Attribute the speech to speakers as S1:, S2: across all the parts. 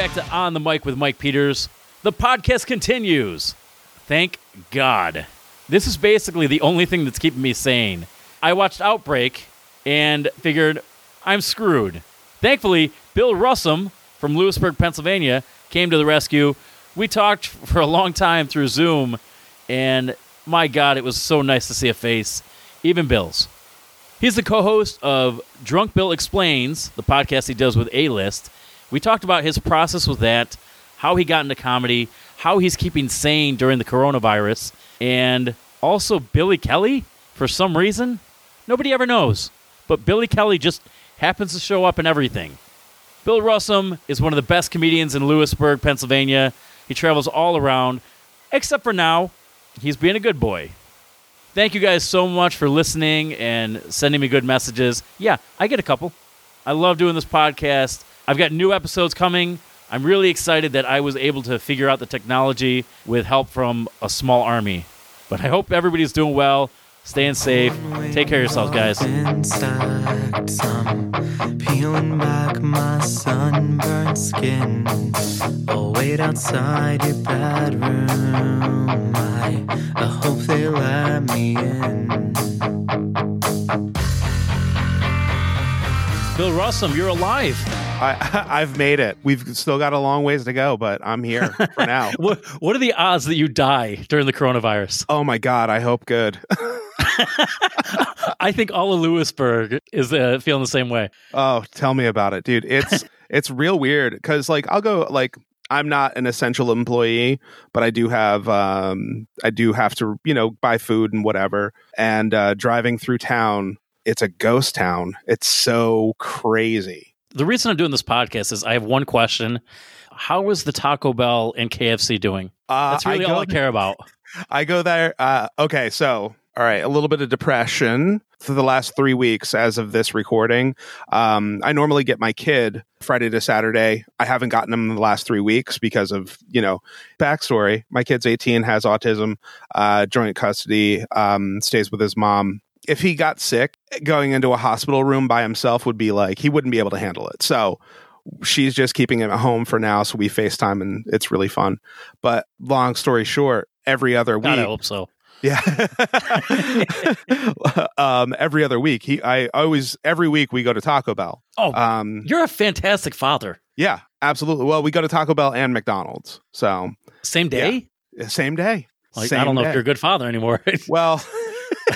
S1: back to On the Mic with Mike Peters. The podcast continues. Thank God. This is basically the only thing that's keeping me sane. I watched Outbreak and figured I'm screwed. Thankfully, Bill Russum from Lewisburg, Pennsylvania, came to the rescue. We talked for a long time through Zoom, and my God, it was so nice to see a face, even Bill's. He's the co host of Drunk Bill Explains, the podcast he does with A List. We talked about his process with that, how he got into comedy, how he's keeping sane during the coronavirus, and also Billy Kelly, for some reason. Nobody ever knows. But Billy Kelly just happens to show up in everything. Bill Russum is one of the best comedians in Lewisburg, Pennsylvania. He travels all around, except for now. He's being a good boy. Thank you guys so much for listening and sending me good messages. Yeah, I get a couple. I love doing this podcast. I've got new episodes coming. I'm really excited that I was able to figure out the technology with help from a small army. But I hope everybody's doing well, staying safe. Take care of yourselves, guys.
S2: Peeling back my sunburned skin. I'll wait outside your bedroom. I, I hope they let me in.
S1: Bill Russum, you're alive.
S3: I, I've made it. We've still got a long ways to go, but I'm here for now.
S1: What, what are the odds that you die during the coronavirus?
S3: oh my God, I hope good.
S1: I think all of Lewisburg is uh, feeling the same way.
S3: oh, tell me about it, dude. It's it's real weird because like I'll go like I'm not an essential employee, but I do have um I do have to you know buy food and whatever. And uh, driving through town, it's a ghost town. It's so crazy.
S1: The reason I'm doing this podcast is I have one question. How is the Taco Bell and KFC doing?
S3: Uh,
S1: That's really
S3: I go,
S1: all I care about.
S3: I go there. Uh, okay, so all right, a little bit of depression for the last three weeks as of this recording. Um, I normally get my kid Friday to Saturday. I haven't gotten him in the last three weeks because of you know backstory. My kid's 18, has autism, uh, joint custody, um, stays with his mom. If he got sick, going into a hospital room by himself would be like he wouldn't be able to handle it. So she's just keeping him at home for now. So we FaceTime and it's really fun. But long story short, every other week,
S1: God, I hope so.
S3: yeah. um, every other week, he, I always, every week we go to Taco Bell.
S1: Oh,
S3: Um,
S1: you're a fantastic father.
S3: yeah, absolutely. Well, we go to Taco Bell and McDonald's. So
S1: Same day?
S3: same day.
S1: Like,
S3: Same
S1: I don't know
S3: day.
S1: if you're a good father anymore.
S3: Well,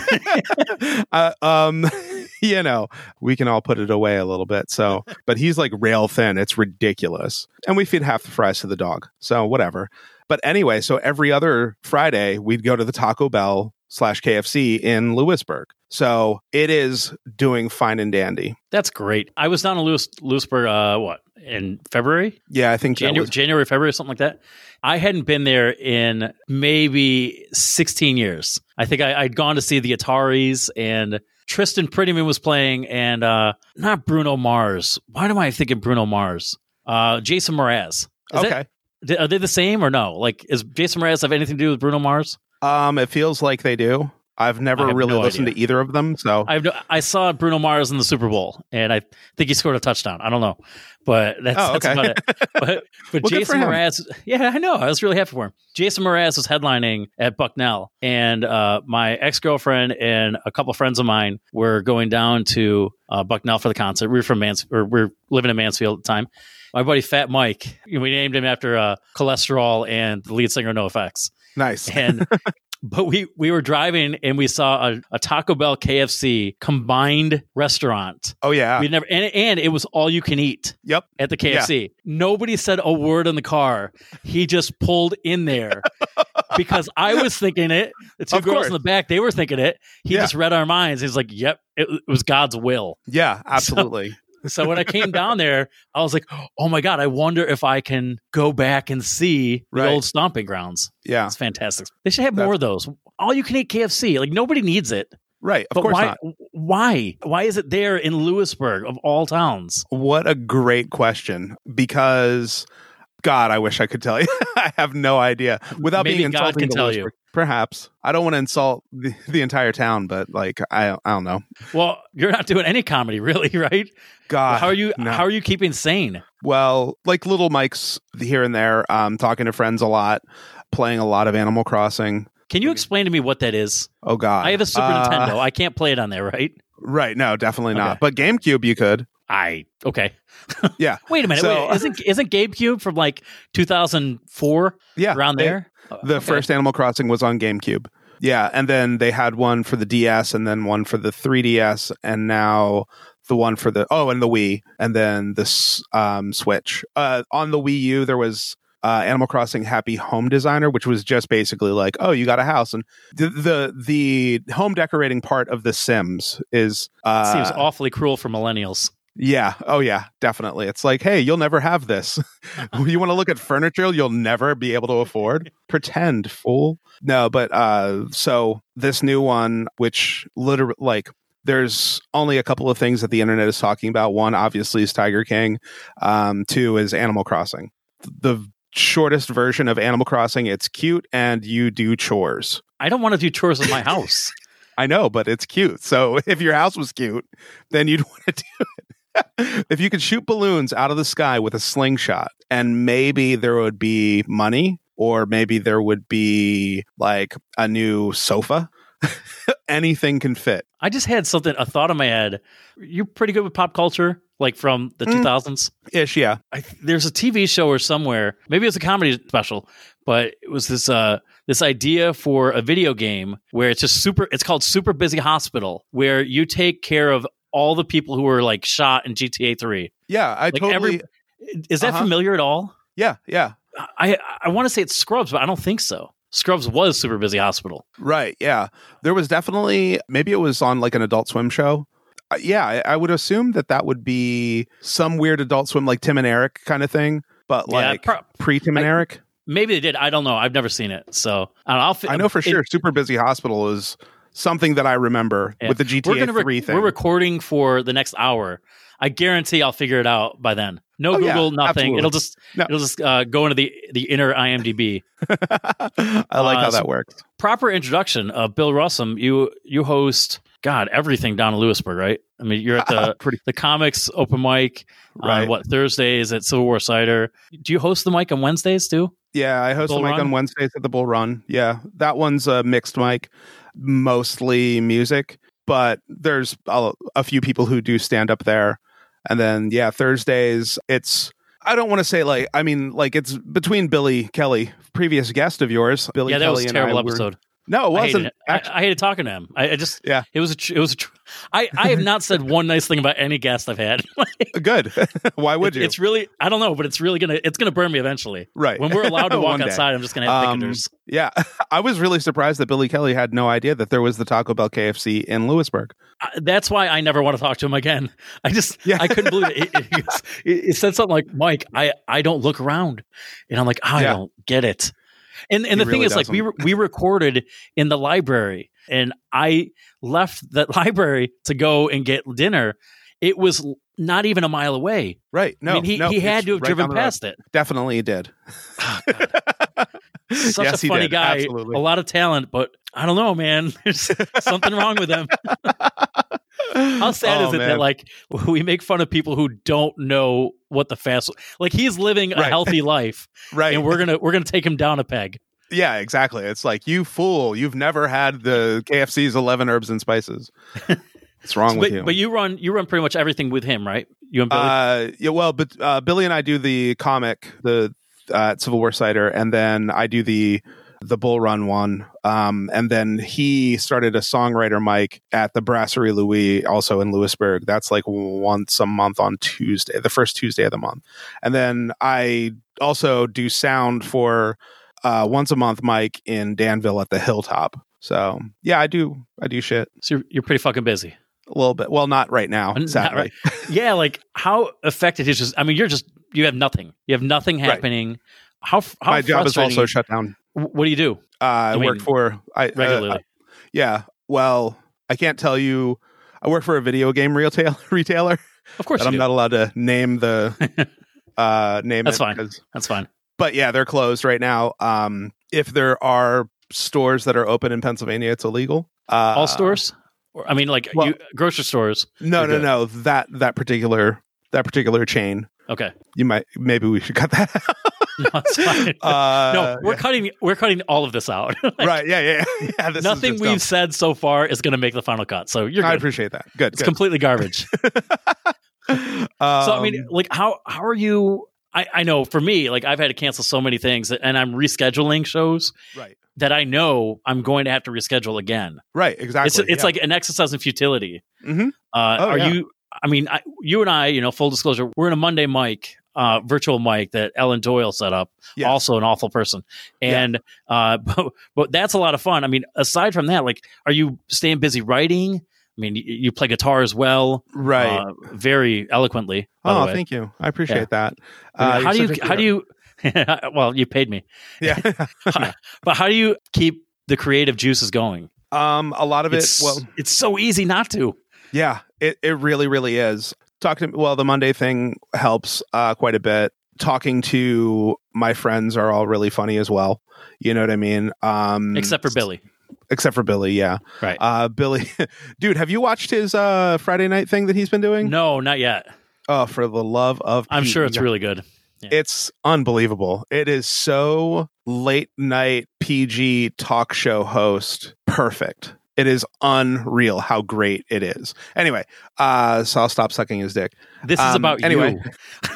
S3: uh, um, you know, we can all put it away a little bit. So, but he's like rail thin. It's ridiculous. And we feed half the fries to the dog. So, whatever. But anyway, so every other Friday, we'd go to the Taco Bell slash KFC in Lewisburg. So it is doing fine and dandy.
S1: That's great. I was down in Lewis, Lewisburg, uh, what, in February?
S3: Yeah, I think
S1: January,
S3: was-
S1: January, February, something like that. I hadn't been there in maybe 16 years. I think I, I'd gone to see the Ataris and Tristan Prettyman was playing and uh, not Bruno Mars. Why am I thinking Bruno Mars? Uh, Jason Mraz. Is
S3: okay.
S1: that- are they the same or no? Like, is Jason Mraz have anything to do with Bruno Mars?
S3: Um, it feels like they do. I've never really
S1: no
S3: listened
S1: idea.
S3: to either of them. So
S1: I no, I saw Bruno Mars in the Super Bowl, and I think he scored a touchdown. I don't know, but that's,
S3: Oh,
S1: that's
S3: okay.
S1: about it. But, but
S3: Well,
S1: Jason. Mraz, yeah, I know. I was really happy for him. Jason Mraz was headlining at Bucknell, and uh, my ex girlfriend and a couple friends of mine were going down to uh, Bucknell for the concert. We were from Mans, or we are living in Mansfield at the time. My buddy Fat Mike, we named him after uh, cholesterol and the lead singer of NoFX
S3: nice.
S1: and but we we were driving and we saw a, a Taco Bell KFC combined restaurant.
S3: oh yeah.
S1: We never and, and it was all you can eat
S3: yep.
S1: at the KFC. Nobody said a word in the car. He just pulled in there because I was thinking it. The two
S3: Of
S1: girls
S3: course.
S1: in the back, they were thinking it. He
S3: Yeah.
S1: just read our minds. He's like, "Yep, it, it was God's will."
S3: Yeah. Absolutely.
S1: So when I came down there, I was like, "Oh my god! I wonder if I can go back and see the
S3: Right.
S1: old stomping grounds."
S3: yeah.
S1: It's fantastic. They should have more of those. All you can eat KFC. Like nobody needs it.
S3: Right. Of
S1: but
S3: course
S1: why
S3: not.
S1: why? Why is it there in Lewisburg of all towns?
S3: What a great question. Because God, I wish I could tell you. I have no idea. Without
S1: Maybe
S3: being
S1: God can
S3: to
S1: tell
S3: Lewisburg. Perhaps I don't want to insult the, the entire town, but like I I don't know.
S1: Well, you're not doing any comedy, really, right?
S3: God,
S1: how are you?
S3: no.
S1: How are you keeping sane?
S3: Well, like little Mike's here and there, um, talking to friends a lot, playing a lot of Animal Crossing.
S1: Can you explain to me what that is?
S3: Oh God,
S1: I have a Super
S3: Uh,
S1: Nintendo. I can't play it on there, right?
S3: Right? No, definitely not.
S1: Okay.
S3: But GameCube, you could.
S1: I okay.
S3: Yeah,
S1: Wait a minute.
S3: So-
S1: wait, isn't isn't GameCube from like 2004
S3: yeah.
S1: around
S3: they-
S1: there?
S3: The
S1: Okay.
S3: first Animal Crossing was on GameCube. Yeah, and then they had one for the DS, and then one for the 3DS, and now the one for the oh, and the Wii, and then this um, Switch. Uh, on the Wii U, there was uh, Animal Crossing Happy Home Designer, which was just basically like, oh, you got a house, and the the, the home decorating part of The Sims is uh,
S1: Seems awfully cruel for millennials.
S3: Yeah. Oh, yeah. Definitely. It's like, hey, you'll never have this. you want to look at furniture you'll never be able to afford? Pretend, fool. No, but uh, so this new one, which literally, like, there's only a couple of things that the internet is talking about. One, obviously, is Tiger King. Um, two is Animal Crossing. The shortest version of Animal Crossing. It's cute, and you do chores.
S1: I don't want to do chores in my house.
S3: I know, but it's cute. So if your house was cute, then you'd want to do it. If you could shoot balloons out of the sky with a slingshot, and maybe there would be money, or maybe there would be like a new sofa. Anything can fit.
S1: I just had something, a thought in my head. You're pretty good with pop culture, like from the
S3: Mm.
S1: 2000s.
S3: Ish, yeah.
S1: I, there's a TV show or somewhere, maybe it's a comedy special, but it was this uh this idea for a video game where it's just super. It's called Super Busy Hospital, where you take care of all the people who were like shot in GTA 3.
S3: Yeah, I
S1: Like
S3: totally.
S1: every, is that
S3: Uh-huh.
S1: familiar at all?
S3: yeah, yeah.
S1: I I want to say it's Scrubs, but I don't think so. Scrubs was Super Busy Hospital.
S3: Right. Yeah. There was definitely, maybe it was on like an adult swim show. Uh, yeah. I, I would assume that that would be some weird adult swim, like Tim and Eric kind of thing, but
S1: Yeah,
S3: like
S1: pro-
S3: pre Tim and
S1: I-
S3: Eric.
S1: Maybe they did. I don't know. I've never seen it, so I don't know.
S3: I know for
S1: it-
S3: sure Super Busy Hospital is something that I remember
S1: Yeah.
S3: with the GTA
S1: we're rec-
S3: 3 thing.
S1: we're recording for the next hour. I guarantee I'll figure it out by then. No
S3: Oh, yeah,
S1: Google, nothing.
S3: absolutely.
S1: It'll just
S3: No.
S1: it'll just uh, go into the the inner IMDb.
S3: I like
S1: Uh,
S3: how
S1: so-
S3: that works.
S1: Proper introduction of Bill Russum. You you host God everything down in Lewisburg, right? I mean, you're at the
S3: Pretty
S1: the comics open mic
S3: right.
S1: on what Thursdays at Civil War Cider. Do you host the mic on Wednesdays too?
S3: Yeah, I host
S1: Bull
S3: a mic
S1: Run?
S3: on Wednesdays at the Bull Run. Yeah, that one's a mixed mic, mostly music, but there's a, a few people who do stand up there. And then yeah, Thursdays it's I don't want to say like I mean like it's between Billy Kelly, previous guest of yours, Billy
S1: yeah, that
S3: Kelly
S1: was a
S3: I
S1: terrible
S3: were-
S1: episode.
S3: No, it wasn't.
S1: it. I,
S3: Actually,
S1: I hated talking to him. I, I just
S3: Yeah.
S1: it was a tr- it was a tr- I I have not said one nice thing about any guest I've had.
S3: good. Why would
S1: It-
S3: you?
S1: It's really I don't know, but it's really gonna it's gonna burn me eventually.
S3: right.
S1: When we're allowed to walk
S3: day.
S1: outside, I'm just gonna have
S3: Um. Yeah, I was really surprised that Billy Kelly had no idea that there was the Taco Bell KFC in Lewisburg.
S1: I- That's why I never want to talk to him again. I just
S3: Yeah.
S1: I couldn't believe it. It, it, it- it said something like, "Mike, I I don't look around," and I'm like, I
S3: Yeah.
S1: don't get it. And and
S3: He
S1: the thing
S3: really
S1: is, like we re- we recorded in the library, and I left that library to go and get dinner. It was not even a mile away.
S3: Right? No,
S1: I mean, he,
S3: no,
S1: he had to have
S3: right
S1: driven past it.
S3: Definitely he did.
S1: Oh, Such
S3: Yes,
S1: a funny guy,
S3: Absolutely.
S1: a lot of talent, but I don't know, man. There's something wrong with him. How sad
S3: Oh,
S1: is it
S3: man.
S1: that like we make fun of people who don't know what the fast like he's living a
S3: Right.
S1: healthy life
S3: right?
S1: and we're gonna we're gonna take him down a peg.
S3: yeah, exactly. It's like you fool. You've never had the KFC's eleven herbs and spices. What's wrong with
S1: but
S3: you?
S1: but you run you run pretty much everything with him, right? You and Billy.
S3: Uh, yeah, well, but uh, Billy and I do the comic, the uh, Civil War Cider, and then I do the the Bull Run one. Um, and then he started a songwriter mic at the Brasserie Louis, also in Lewisburg. That's like once a month on Tuesday, the first Tuesday of the month. And then I also do sound for uh, once a month mic in Danville at the Hilltop. So yeah, I do I do shit
S1: so you're, you're pretty fucking busy.
S3: a little bit. Well, not right now,
S1: Not right. yeah, like how effective is just I mean you're just you have nothing. You have nothing
S3: Right.
S1: happening. How how
S3: My job is also shut down.
S1: What do you do
S3: Uh, I,
S1: I
S3: work for I uh,
S1: regularly?
S3: yeah. Well, I can't tell you. I work for a video game retail retailer,
S1: of course
S3: I'm
S1: do.
S3: not allowed to name the uh, name.
S1: That's fine. That's fine.
S3: But yeah, they're closed right now. Um, if there are stores that are open in Pennsylvania, it's illegal. Uh,
S1: All stores? Or, I mean, like
S3: well-
S1: you, grocery stores.
S3: No, no,
S1: good.
S3: no. That that particular that particular chain.
S1: Okay,
S3: You might maybe we should cut that. uh,
S1: no, we're cutting. We're cutting all of this out. Like,
S3: right. Yeah, yeah, yeah. yeah
S1: Nothing we've said so far is going to make the final cut. So you're
S3: I
S1: good.
S3: appreciate that. Good.
S1: It's
S3: good.
S1: completely garbage.
S3: Um,
S1: so I mean, like, how how are you? I, I know for me, like, I've had to cancel so many things, and I'm rescheduling shows
S3: right,
S1: that I know I'm going to have to reschedule again.
S3: right, exactly.
S1: It's it's
S3: yeah.
S1: like an exercise in futility.
S3: Mhm.
S1: Uh,
S3: Oh,
S1: are
S3: yeah.
S1: you? I mean, I, you and I, you know, full disclosure, we're in a Monday mic, uh, virtual mic that Ellen Doyle set up.
S3: Yes.
S1: Also, an awful person, and uh, but, but that's a lot of fun. I mean, aside from that, like, are you staying busy writing? I mean, you, you play guitar as well,
S3: right.
S1: uh, very eloquently.
S3: Oh, thank you. I appreciate
S1: Yeah.
S3: that.
S1: I mean,
S3: Uh,
S1: how do
S3: you're
S1: you how do you well you paid me
S3: Yeah.
S1: but how do you keep the creative juices going
S3: um, a lot of
S1: it's,
S3: it. Well,
S1: it's so easy not to
S3: Yeah, it, it really, really is. Talking to well, the Monday thing helps uh, quite a bit. Talking to my friends are all really funny as well. You know what I mean? Um,
S1: except for billy
S3: except for Billy. Yeah,
S1: right
S3: uh, Billy, dude, have you watched his uh, Friday night thing that he's been doing?
S1: no not yet
S3: Oh, for the love of,
S1: i'm
S3: Pete,
S1: sure it's really good
S3: It's unbelievable. It is so late night PG talk show host perfect. It is unreal how great it is. Anyway, uh, so I'll stop sucking his dick.
S1: this is
S3: Um,
S1: about
S3: anyway,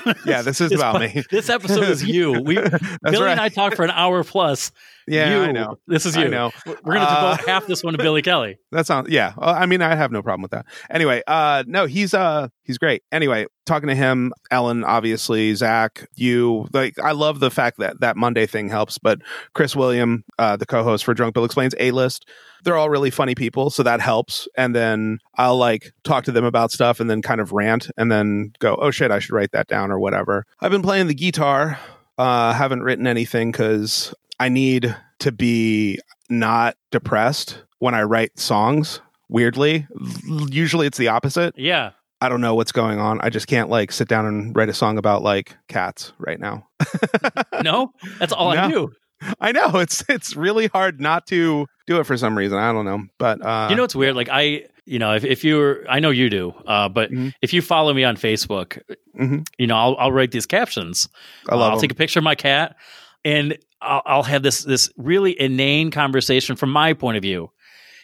S1: you
S3: Yeah, this is
S1: This
S3: about
S1: po-
S3: me.
S1: this episode is you we billy
S3: right.
S1: and i talked for an hour plus
S3: yeah,
S1: you
S3: I know.
S1: this is
S3: I
S1: you
S3: know.
S1: we're gonna
S3: Uh,
S1: devote half this one to billy kelly
S3: That sounds yeah. I mean, I have no problem with that. Anyway, uh, no, he's uh, he's great. Anyway, talking to him, Ellen, obviously, Zach, you like. I love the fact that that Monday thing helps. But Chris William, uh, the co-host for Drunk Bill Explains, A List, they're all really funny people, so that helps. And then I'll like talk to them about stuff, and then kind of rant, and then go, oh shit, I should write that down or whatever. I've been playing the guitar. Uh, haven't written anything because I need to be not depressed when I write songs. Weirdly, usually it's the opposite.
S1: yeah
S3: I don't know what's going on. I just can't like sit down and write a song about like cats right now.
S1: no that's all i do
S3: I know it's it's really hard not to do it for some reason. I don't know, but uh,
S1: you know what's weird like i you know if, if you're i know you do uh, but
S3: Mhm.
S1: if you follow me on facebook
S3: Mhm.
S1: you know i'll, I'll write these captions
S3: I love
S1: i'll
S3: 'em.
S1: take a picture of my cat and I'll, I'll have this this really inane conversation from my point of view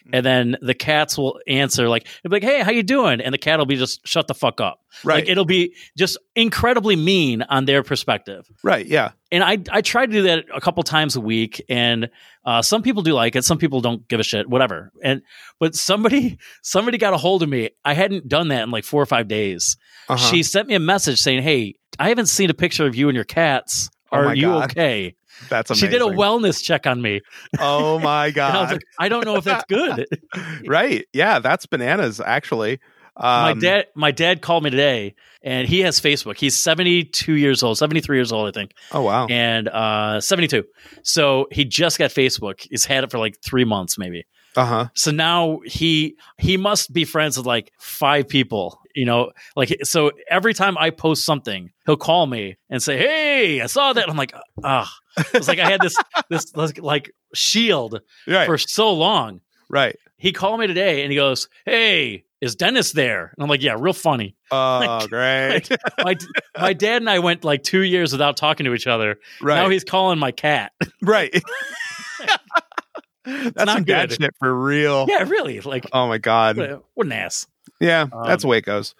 S3: Mm-hmm.
S1: and then the cats will answer like like hey how you doing and the cat will be just shut the fuck up
S3: right,
S1: like it'll be just incredibly mean on their perspective
S3: right, yeah,
S1: and I I try to do that a couple times a week, and uh, some people do like it, some people don't give a shit, whatever. And but somebody somebody got a hold of me. I hadn't done that in like four or five days.
S3: uh-huh.
S1: She sent me a message saying, "Hey, I haven't seen a picture of you and your cats.
S3: Oh
S1: Are
S3: my
S1: you
S3: God.
S1: okay?"
S3: that's amazing.
S1: She did a wellness check on me,
S3: Oh my
S1: and I was
S3: god!
S1: like, "I don't know if that's good."
S3: right, yeah, that's bananas. Actually,
S1: my
S3: um,
S1: dad my dad called me today, and he has Facebook. He's seventy two years old, seventy three years old, I think.
S3: Oh wow,
S1: and uh 72 so he just got facebook he's had it for like three months maybe
S3: uh huh.
S1: so now he he must be friends with like five people you know like so every time i post something he'll call me and say hey i saw that i'm like ah it's like i had this this like shield
S3: Right,
S1: for so long
S3: right.
S1: he called me today and he goes hey is dennis there and i'm like yeah real funny
S3: Oh,
S1: Like-
S3: great.
S1: my, my dad and i went like two years without talking to each other
S3: right,
S1: now he's calling my cat
S3: right. That's
S1: not
S3: some
S1: good.
S3: shit for real.
S1: Yeah, really. Like,
S3: Oh my god.
S1: what, what an ass.
S3: Yeah, that's
S1: Um,
S3: the way it goes.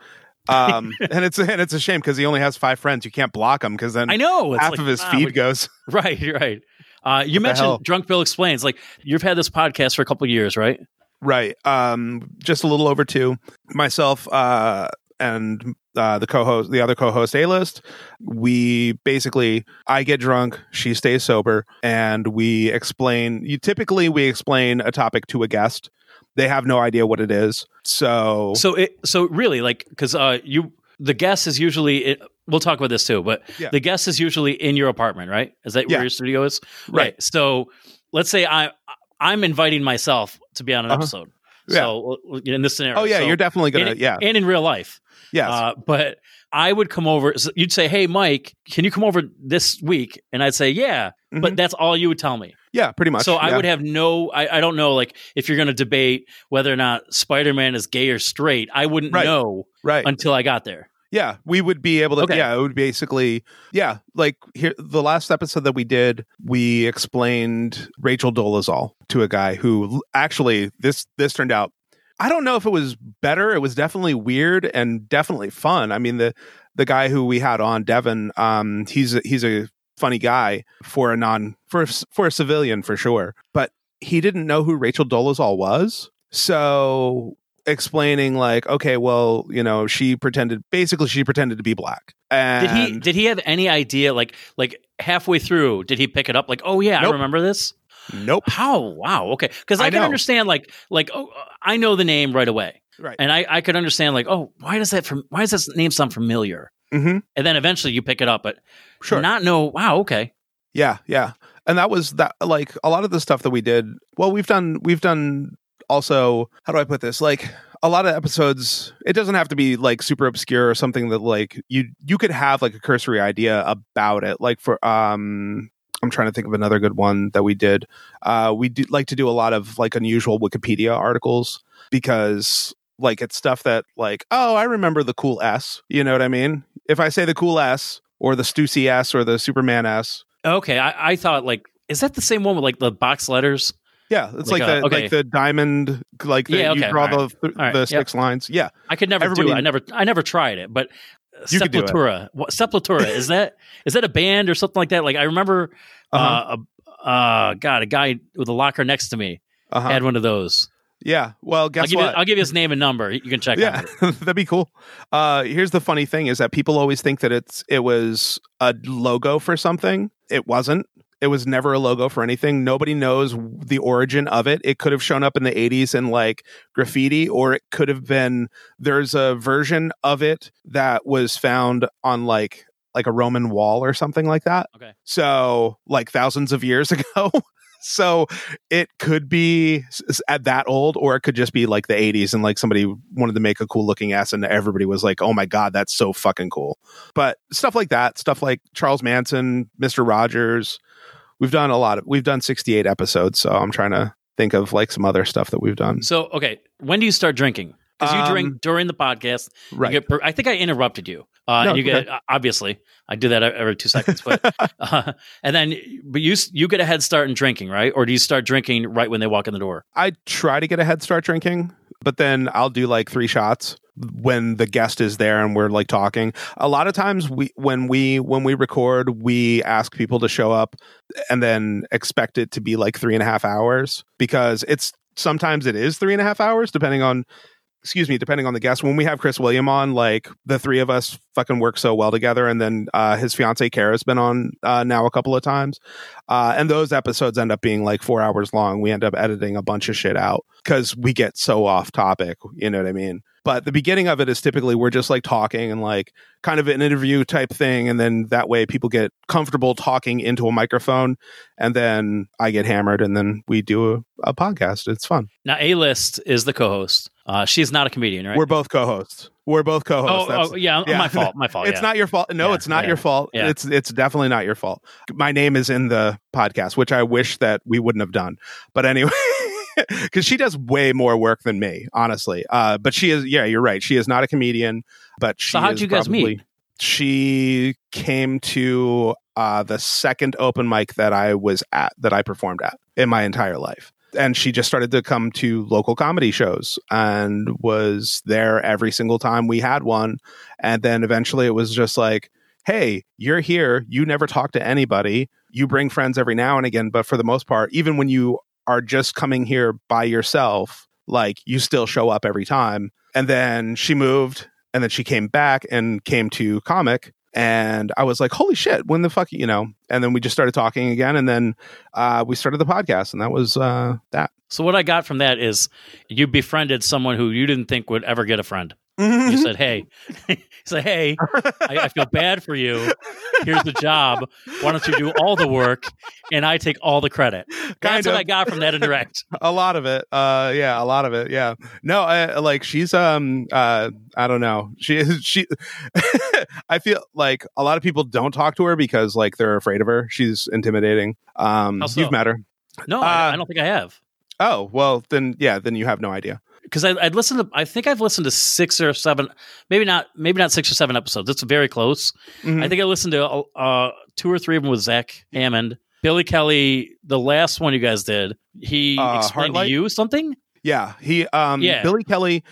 S3: Um, and it's and it's a shame because he only has five friends. You can't block him because then
S1: I know.
S3: Half
S1: like,
S3: of his
S1: ah,
S3: feed
S1: we-
S3: goes.
S1: Right, right. Uh, you
S3: the
S1: mentioned? Drunk Bill Explains. Like, you've had this podcast for a couple of years, right?
S3: Right. Um, just a little over two. Myself uh, and uh, the co-host, the other co-host, A List. We basically, I get drunk, she stays sober, and we explain. You typically we explain a topic to a guest. They have no idea what it is. So,
S1: So, it, so really, like, because uh, you, the guest is usually, it, we'll talk about this too, but
S3: Yeah.
S1: the guest is usually in your apartment, right? Is that
S3: Yeah.
S1: where your studio is?
S3: Right.
S1: So, let's say I, I'm inviting myself to be on an
S3: Uh-huh.
S1: episode.
S3: Yeah.
S1: So, in this scenario,
S3: oh yeah,
S1: so-
S3: you're definitely gonna
S1: and,
S3: yeah
S1: and in real life.
S3: yes
S1: Uh, but I would come over. so You'd say, "Hey, Mike, can you come over this week?" And I'd say, "Yeah,"
S3: Mhm.
S1: but that's all you would tell me.
S3: Yeah, pretty much.
S1: So I would have no. I, I don't know. Like if you're going to debate whether or not Spider Man is gay or straight, I wouldn't
S3: Right.
S1: know
S3: right.
S1: until I got there.
S3: Yeah, we would be able to.
S1: Okay.
S3: Yeah, it would basically. Yeah, like here, the last episode that we did, we explained Rachel Dolezal to a guy who actually this this turned out. I don't know if it was better. It was definitely weird and definitely fun. I mean the the guy who we had on Devin, um, he's a, he's a funny guy for a non for for a civilian for sure, but he didn't know who Rachel Dolezal was. So explaining like okay well you know she pretended basically she pretended to be black and
S1: Did he? Did he have any idea? Like like halfway through, did he pick it up? Like oh yeah, I remember this.
S3: nope
S1: How? Wow. Okay. Because I,
S3: I
S1: can
S3: know.
S1: understand like like oh I know the name right away,
S3: right
S1: and I I could understand like oh why does that from why does this name sound familiar?
S3: Hmm
S1: And then eventually you pick it up, but
S3: sure
S1: not know. Wow. Okay.
S3: yeah yeah and that was that like a lot of the stuff that we did well we've done we've done also how do i put this like a lot of episodes it doesn't have to be like super obscure or something that like you you could have like a cursory idea about it like for um i'm trying to think of another good one that we did uh we do like to do a lot of like unusual wikipedia articles because like it's stuff that like oh i remember the cool s you know what i mean if i say the cool s or the stussy s or the superman s
S1: Okay. I, I thought like is that the same one with like the box letters?
S3: Yeah, it's
S1: Like
S3: like,
S1: a-
S3: the
S1: okay.
S3: like the diamond, like the,
S1: Yeah, okay,
S3: you draw
S1: all
S3: the th-
S1: All right,
S3: the
S1: yep.
S3: six lines. Yeah,
S1: I could never do it. I never I never tried it, but uh,
S3: You could do it.
S1: Sepultura. What, Sepultura is that? Is that a band or something like that? Like I remember,
S3: Uh-huh.
S1: uh, uh, God, a guy with a locker next to me
S3: uh-huh.
S1: had one of those.
S3: Yeah. Well,
S1: I'll
S3: guess
S1: give you
S3: what?
S1: I'll give you his name and number. You can check.
S3: yeah, that'd be cool. Uh, here's the funny thing: is that people always think that it's it was a logo for something. It wasn't. It was never a logo for anything. Nobody knows the origin of it. It could have shown up in the 80s in like graffiti, or it could have been there's a version of it that was found on like like a Roman wall or something like that.
S1: Okay.
S3: So like thousands of years ago. So it could be at that old, or it could just be like the 80s and like somebody wanted to make a cool looking ass and everybody was like, oh my God, that's so fucking cool. But stuff like that, stuff like Charles Manson, Mr. Rogers, we've done a lot of, we've done 68 episodes. So I'm trying to think of like some other stuff that we've done.
S1: So okay, when do you start drinking? Because you
S3: Um,
S1: drink during the podcast. You
S3: Right.
S1: get I think I interrupted you. Uh,
S3: No,
S1: and you get
S3: okay.
S1: obviously I do that every two seconds, but uh, and then but you you get a head start in drinking, right? Or do you start drinking right when they walk in the door?
S3: I try to get a head start drinking, but then I'll do like three shots when the guest is there and we're like talking. A lot of times we when we when we record, we ask people to show up and then expect it to be like three and a half hours because it's sometimes it is three and a half hours depending on excuse me, depending on the guest. When we have Chris William on, like the three of us fucking work so well together. And then uh, his fiance Kara's been on uh, now a couple of times. Uh, and those episodes end up being like four hours long. We end up editing a bunch of shit out because we get so off topic. You know what I mean? But the beginning of it is typically we're just like talking and like kind of an interview type thing. And then that way people get comfortable talking into a microphone. And then I get hammered and then we do a, a podcast. It's fun.
S1: Now, A List is the co-host. Uh, she's not a comedian, right?
S3: We're both co hosts. We're both co
S1: oh, oh, yeah,
S3: yeah.
S1: my fault. My fault.
S3: it's
S1: yeah.
S3: not your fault. No,
S1: Yeah,
S3: it's not your fault. It's it's definitely not your fault. My name is in the podcast, which I wish that we wouldn't have done. But anyway, because she does way more work than me, honestly. Uh, but she is. Yeah, you're right. She is not a comedian. But she
S1: So how'd you guys
S3: probably-
S1: meet?
S3: She came to uh, the second open mic that I was at, that I performed at in my entire life. And she just started to come to local comedy shows and was there every single time we had one. And then eventually it was just like, hey, you're here. You never talk to anybody. You bring friends every now and again. But for the most part, even when you are just coming here by yourself, like you still show up every time. And then she moved and then she came back and came to comic. And I was like, holy shit, when the fuck, you know? And then we just started talking again. And then uh, we started the podcast. And that was uh, that.
S1: So what I got from that is you befriended someone who you didn't think would ever get a friend. You said, "Hey," you said, "Hey, I, I feel bad for you. Here's the job. Why don't you do all the work, and I take all the credit?"
S3: Kind
S1: That's what. I got from that indirect.
S3: a lot of it uh yeah a lot of it yeah no I, like she's um uh i don't know she is she i feel like a lot of people don't talk to her because like they're afraid of her she's intimidating um
S1: so?
S3: you've met her
S1: No, I,
S3: Uh,
S1: I don't think I have.
S3: Oh well, then yeah, then you have no idea.
S1: Because I'd listened to. I think I've listened to six or seven, maybe not, maybe not six or seven episodes. It's very close.
S3: Mhm.
S1: I think I listened to uh, two or three of them with Zach Hammond, Billy Kelly. The last one you guys did, he
S3: Uh,
S1: explained
S3: Heartlight?
S1: to you something.
S3: Yeah, he um
S1: Yeah.
S3: Billy Kelly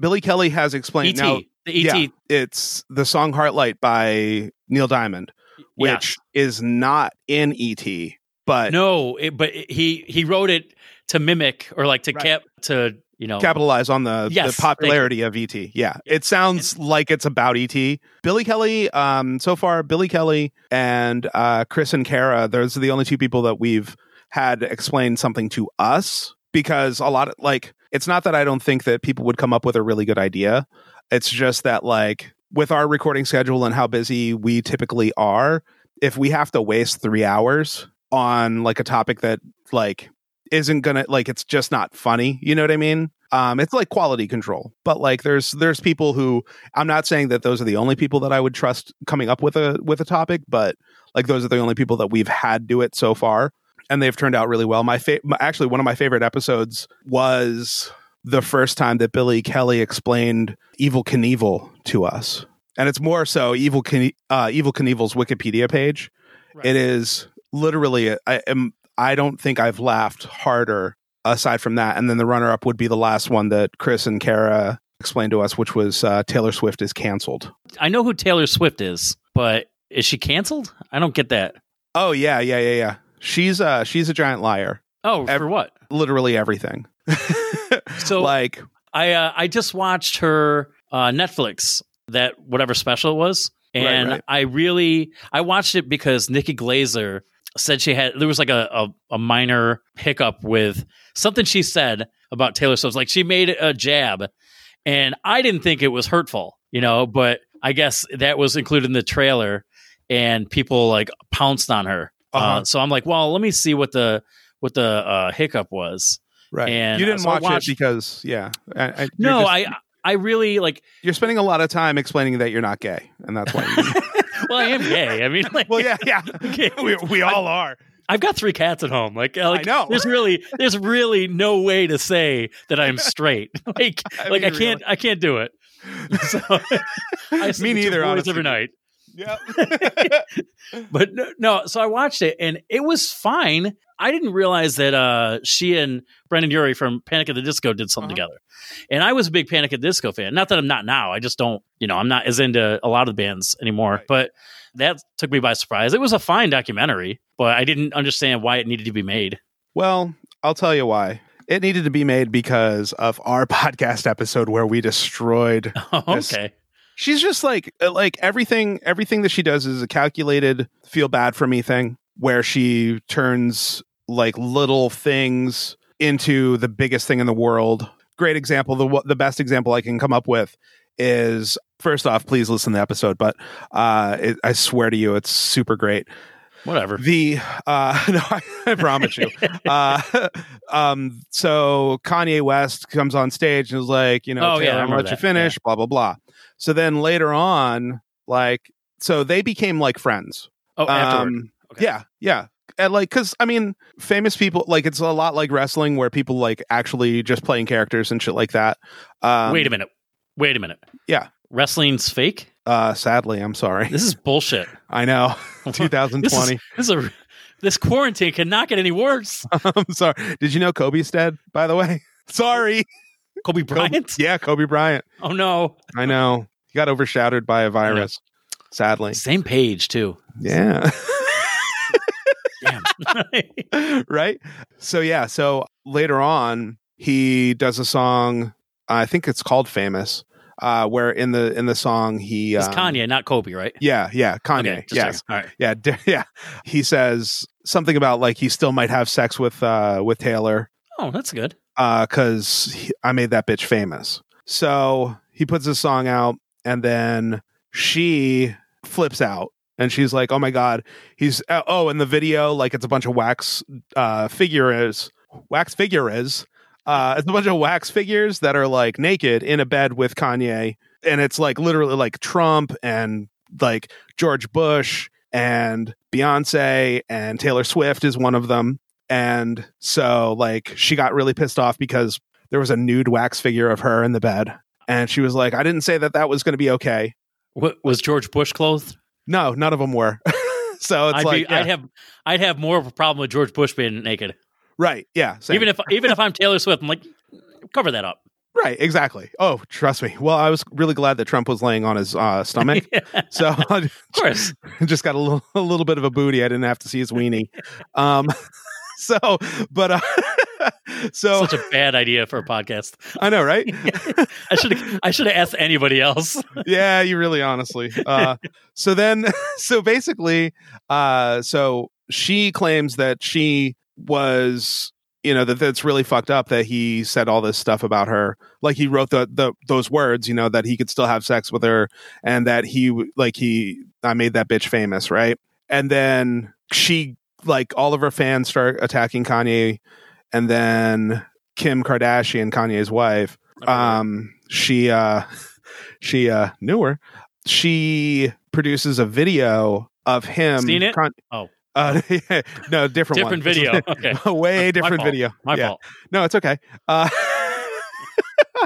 S3: Billy Kelly has explained
S1: ET,
S3: now
S1: the E ET.
S3: yeah, it's the song Heartlight by Neil Diamond, which is not in ET, but
S1: No, it, but he he wrote it to mimic or like to
S3: Right.
S1: cap to you know.
S3: capitalize on the,
S1: Yes,
S3: the popularity of ET. Yeah. It sounds like it's about ET. Billy Kelly, um, so far, Billy Kelly and uh, Chris and Kara, those are the only two people that we've had explain something to us because a lot of like, it's not that I don't think that people would come up with a really good idea. It's just that, like, with our recording schedule and how busy we typically are, if we have to waste three hours on like a topic that, like, isn't gonna like it's just not funny you know what i mean? Um it's like quality control but like there's there's people who i'm not saying that those are the only people that i would trust coming up with a with a topic but like those are the only people that we've had do it so far and they've turned out really well. My fa- my- actually one of my favorite episodes was the first time that billy kelly explained Evel Knievel to us and it's more so Evel Knie- uh Evel Knievel's wikipedia page.
S1: Right.
S3: it is literally I am I don't think I've laughed harder aside from that. And then the runner up would be the last one that Chris and Kara explained to us, which was uh, Taylor Swift is canceled.
S1: I know who Taylor Swift is, but is she canceled? I don't get that.
S3: Oh yeah, yeah, yeah, yeah. She's uh she's a giant liar.
S1: Oh,
S3: Ev-
S1: for what?
S3: Literally everything.
S1: So
S3: like
S1: I uh, I just watched her uh, Netflix that whatever special it was,
S3: Right,
S1: and
S3: right.
S1: I really I watched it because Nikki Glazer said she had there was like a, a a minor hiccup with something she said about Taylor Swift. Like she made a jab, and I didn't think it was hurtful, you know, but I guess that was included in the trailer, and people like pounced on her. uh
S3: Uh-huh.
S1: so I'm like, well, let me see what the what the uh, hiccup was.
S3: right.
S1: and,
S3: you
S1: uh,
S3: didn't
S1: so
S3: watch
S1: watched-
S3: it because yeah. I, I,
S1: No,
S3: just-
S1: I I really like.
S3: you're spending a lot of time explaining that you're not gay, and that's why. You,
S1: Well, I am gay. I mean, like,
S3: well, yeah, yeah.
S1: Okay.
S3: we, we all are.
S1: I've got three cats at home. Like, uh, like
S3: know.
S1: There's really, there's really no way to say that I'm straight. like,
S3: I
S1: like
S3: mean,
S1: I can't, I can't do it. So, I two
S3: neither, honestly.
S1: every night.
S3: Yeah.
S1: But no, no, so I watched it and it was fine. I didn't realize that uh, she and Brendon Urie from Panic at the Disco did something
S3: Uh-huh.
S1: together. And I was a big Panic at the Disco fan. Not that I'm not now. I just don't, you know, I'm not as into a lot of the bands anymore.
S3: Right.
S1: But that took me by surprise. It was a fine documentary, but I didn't understand why it needed to be made.
S3: Well, I'll tell you why. It needed to be made because of our podcast episode where we destroyed.
S1: Okay.
S3: She's just like like everything everything that she does is a calculated feel bad for me thing where she turns like little things into the biggest thing in the world. Great example, the the best example I can come up with is first off, please listen to the episode, but uh it, I swear to you it's super great.
S1: Whatever.
S3: The uh no, I, I promise you. Uh um so Kanye West comes on stage and is like, you know,
S1: Oh, yeah,
S3: Taylor, I'm gonna let you
S1: that,
S3: finish, blah blah blah. So then later on, like so they became like friends.
S1: Oh, afterward.
S3: Um,
S1: Okay.
S3: Yeah, yeah. And like, because I mean, famous people like it's a lot like wrestling where people like actually just playing characters and shit like that. Um,
S1: Wait a minute. Wait a minute.
S3: Yeah.
S1: Wrestling's fake?
S3: Uh, sadly, I'm sorry.
S1: This is bullshit.
S3: I know.
S1: This
S3: 2020.
S1: is, this is a this quarantine cannot get any worse.
S3: I'm sorry. Did you know Kobe's dead? By the way, sorry.
S1: Kobe Bryant?
S3: Yeah, Kobe Bryant.
S1: Oh no.
S3: I know. He got overshadowed by a virus. Sadly.
S1: Same page too.
S3: Yeah. Right? So yeah, so later on he does a song I think it's called Famous uh where in the in the song he
S1: it's
S3: um,
S1: Kanye, not Kobe, right?
S3: Yeah, yeah, Kanye.
S1: Okay,
S3: yes.
S1: All right.
S3: Yeah, d- yeah. He says something about like he still might have sex with uh with Taylor
S1: Oh, that's good.
S3: uh cuz I made that bitch famous. So he puts this song out and then she flips out and she's like, "Oh my god, he's uh, oh." In the video, like it's a bunch of wax uh, figures, wax figures. Uh, it's a bunch of wax figures that are like naked in a bed with Kanye, and it's like literally like Trump and like George Bush and Beyonce and Taylor Swift is one of them. And so like she got really pissed off because there was a nude wax figure of her in the bed. And she was like, I didn't say that that was going to be okay.
S1: What, was George Bush clothed?
S3: No, none of them were. so it's
S1: I'd,
S3: like,
S1: be, I'd have I'd have more of a problem with George Bush being naked.
S3: right. Yeah. same.
S1: Even if even if I'm Taylor Swift, I'm like, cover that up.
S3: right. Exactly. Oh, trust me. Well, I was really glad that Trump was laying on his uh, stomach. so
S1: Of course.
S3: just got a little, a little bit of a booty. I didn't have to see his weenie. Um, so, but, uh, so
S1: Such a bad idea for a podcast.
S3: I know, right?
S1: I should I should have asked anybody else.
S3: yeah, you really honestly. Uh, so then, so basically, uh, so she claims that she was, you know, that that's really fucked up that he said all this stuff about her. Like he wrote the, the those words, you know, that he could still have sex with her and that he like he I made that bitch famous, right? And then she like all of her fans start attacking Kanye and then Kim Kardashian, Kanye's wife, um she uh she uh knew her she produces a video of him
S1: Seen it?
S3: Con-
S1: Oh.
S3: uh no different one.
S1: Different video. Okay.
S3: a way different
S1: fault.
S3: video
S1: My
S3: yeah
S1: fault.
S3: no it's okay uh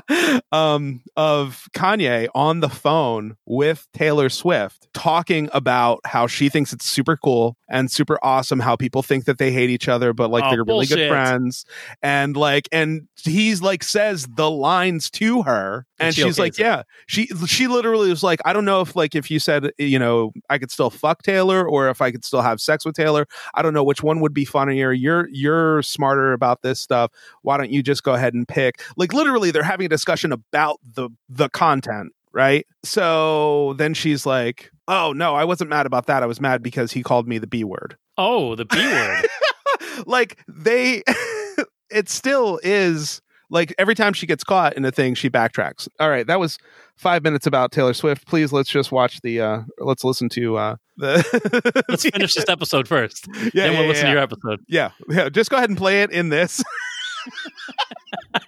S3: um of Kanye on the phone with Taylor Swift talking about how she thinks it's super cool and super awesome how people think that they hate each other but like
S1: Oh,
S3: they're really good
S1: friends.
S3: and like and he's like says the lines to her and,
S1: And she
S3: she's like
S1: it.
S3: yeah she she literally was like I don't know if like if you said you know I could still fuck Taylor or if I could still have sex with Taylor. I don't know which one would be funnier. You're you're smarter about this stuff. Why don't you just go ahead and pick? Like literally they're having a discussion about the the content right so then she's like oh no i wasn't mad about that i was mad because he called me the b word
S1: Oh, the B word.
S3: like they it still is like every time she gets caught in a thing she backtracks all right that was five minutes about taylor swift please let's just watch the uh let's listen to uh the
S1: Let's finish this episode first.
S3: yeah,
S1: then we'll
S3: yeah,
S1: listen
S3: yeah.
S1: to your episode.
S3: yeah yeah just go ahead and play it in this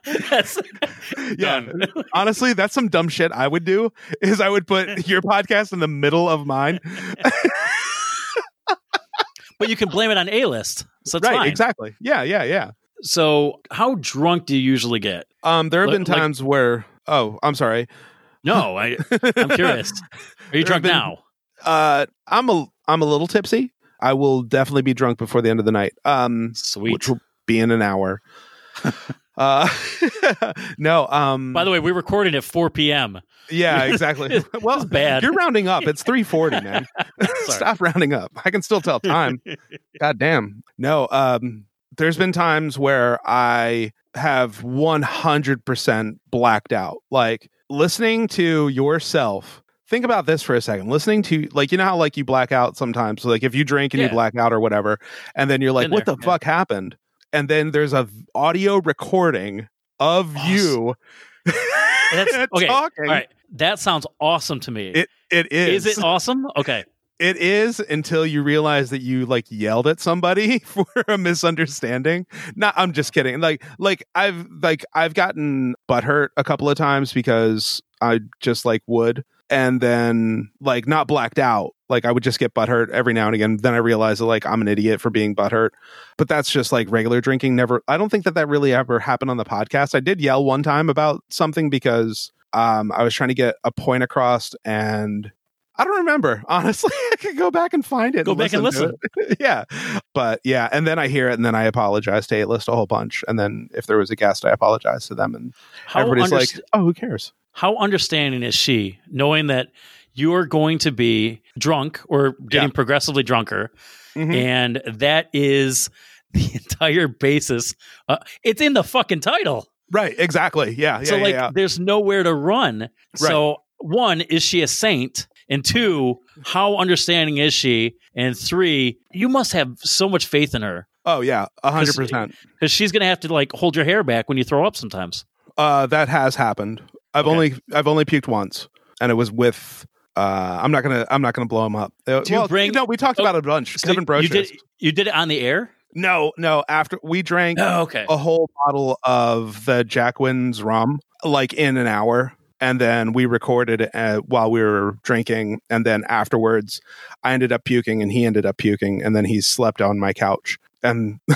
S1: That's
S3: yeah honestly that's some dumb shit i would do is i would put your podcast in the middle of mine
S1: But you can blame it on A list. So it's
S3: right
S1: fine.
S3: exactly yeah yeah yeah
S1: So how drunk do you usually get?
S3: um there have
S1: Like-
S3: been
S1: like-
S3: times where oh i'm sorry
S1: No, I I'm curious. Are you drunk
S3: been-
S1: now?
S3: uh i'm a i'm a little tipsy i will definitely be drunk before the end of the night um
S1: Sweet.
S3: which will be in an hour uh no um
S1: By the way, we recorded at 4 p.m.
S3: yeah exactly. Well
S1: It's bad.
S3: you're rounding up. It's 340 man. Stop rounding up. I can still tell time. God damn. No um there's been times where i have 100% blacked out. Like listening to yourself think about this for a second. Listening to like you know how like you black out sometimes? Like if you drink and you
S1: Yeah.
S3: black out or whatever and then you're like
S1: Been
S3: what
S1: there,
S3: the
S1: yeah.
S3: fuck happened and then there's a audio recording of
S1: Awesome.
S3: you
S1: That's okay.
S3: talking
S1: All right. That sounds awesome to me.
S3: it it is
S1: Is it awesome? Okay.
S3: It is until you realize that you like yelled at somebody for a misunderstanding. Not, I'm just kidding. Like, like I've like I've gotten butthurt a couple of times because I just like would, and then like not blacked out. Like I would just get butthurt every now and again. Then I realize that like I'm an idiot for being butthurt. But that's just like regular drinking. Never. I don't think that that really ever happened on the podcast. I did yell one time about something because um I was trying to get a point across and I don't remember. Honestly, I could go back and find it.
S1: Go back and
S3: to it. yeah. But yeah, and then I hear it and then I apologize to A-list a whole bunch. And then if there was a guest, I apologize to them. And
S1: How
S3: everybody's
S1: underst-
S3: like, oh, who cares?
S1: How understanding is she knowing that you are going to be drunk or getting
S3: Yeah.
S1: progressively drunker
S3: Mhm.
S1: and that is the entire basis uh, it's in the fucking title
S3: Right. Exactly. Yeah. Yeah.
S1: so
S3: yeah,
S1: like there's nowhere to run so one is she a saint and two how understanding is she and three you must have so much faith in her
S3: Oh, yeah. A hundred percent.
S1: because she's gonna have to like hold your hair back when you throw up sometimes
S3: Uh, that has happened. I've
S1: Okay.
S3: only, I've only puked once and it was with, uh, I'm not going to, I'm not to blow him up. Uh,
S1: Do you
S3: well,
S1: bring-
S3: no, we talked
S1: Oh,
S3: about it a bunch.
S1: So
S3: Kevin Brochus.
S1: you did you did it on the air
S3: No, no. After we drank
S1: oh okay
S3: a whole bottle of the Jacquin's rum, like in an hour, and then we recorded uh, while we were drinking, and then afterwards, I ended up puking, and he ended up puking, and then he slept on my couch. and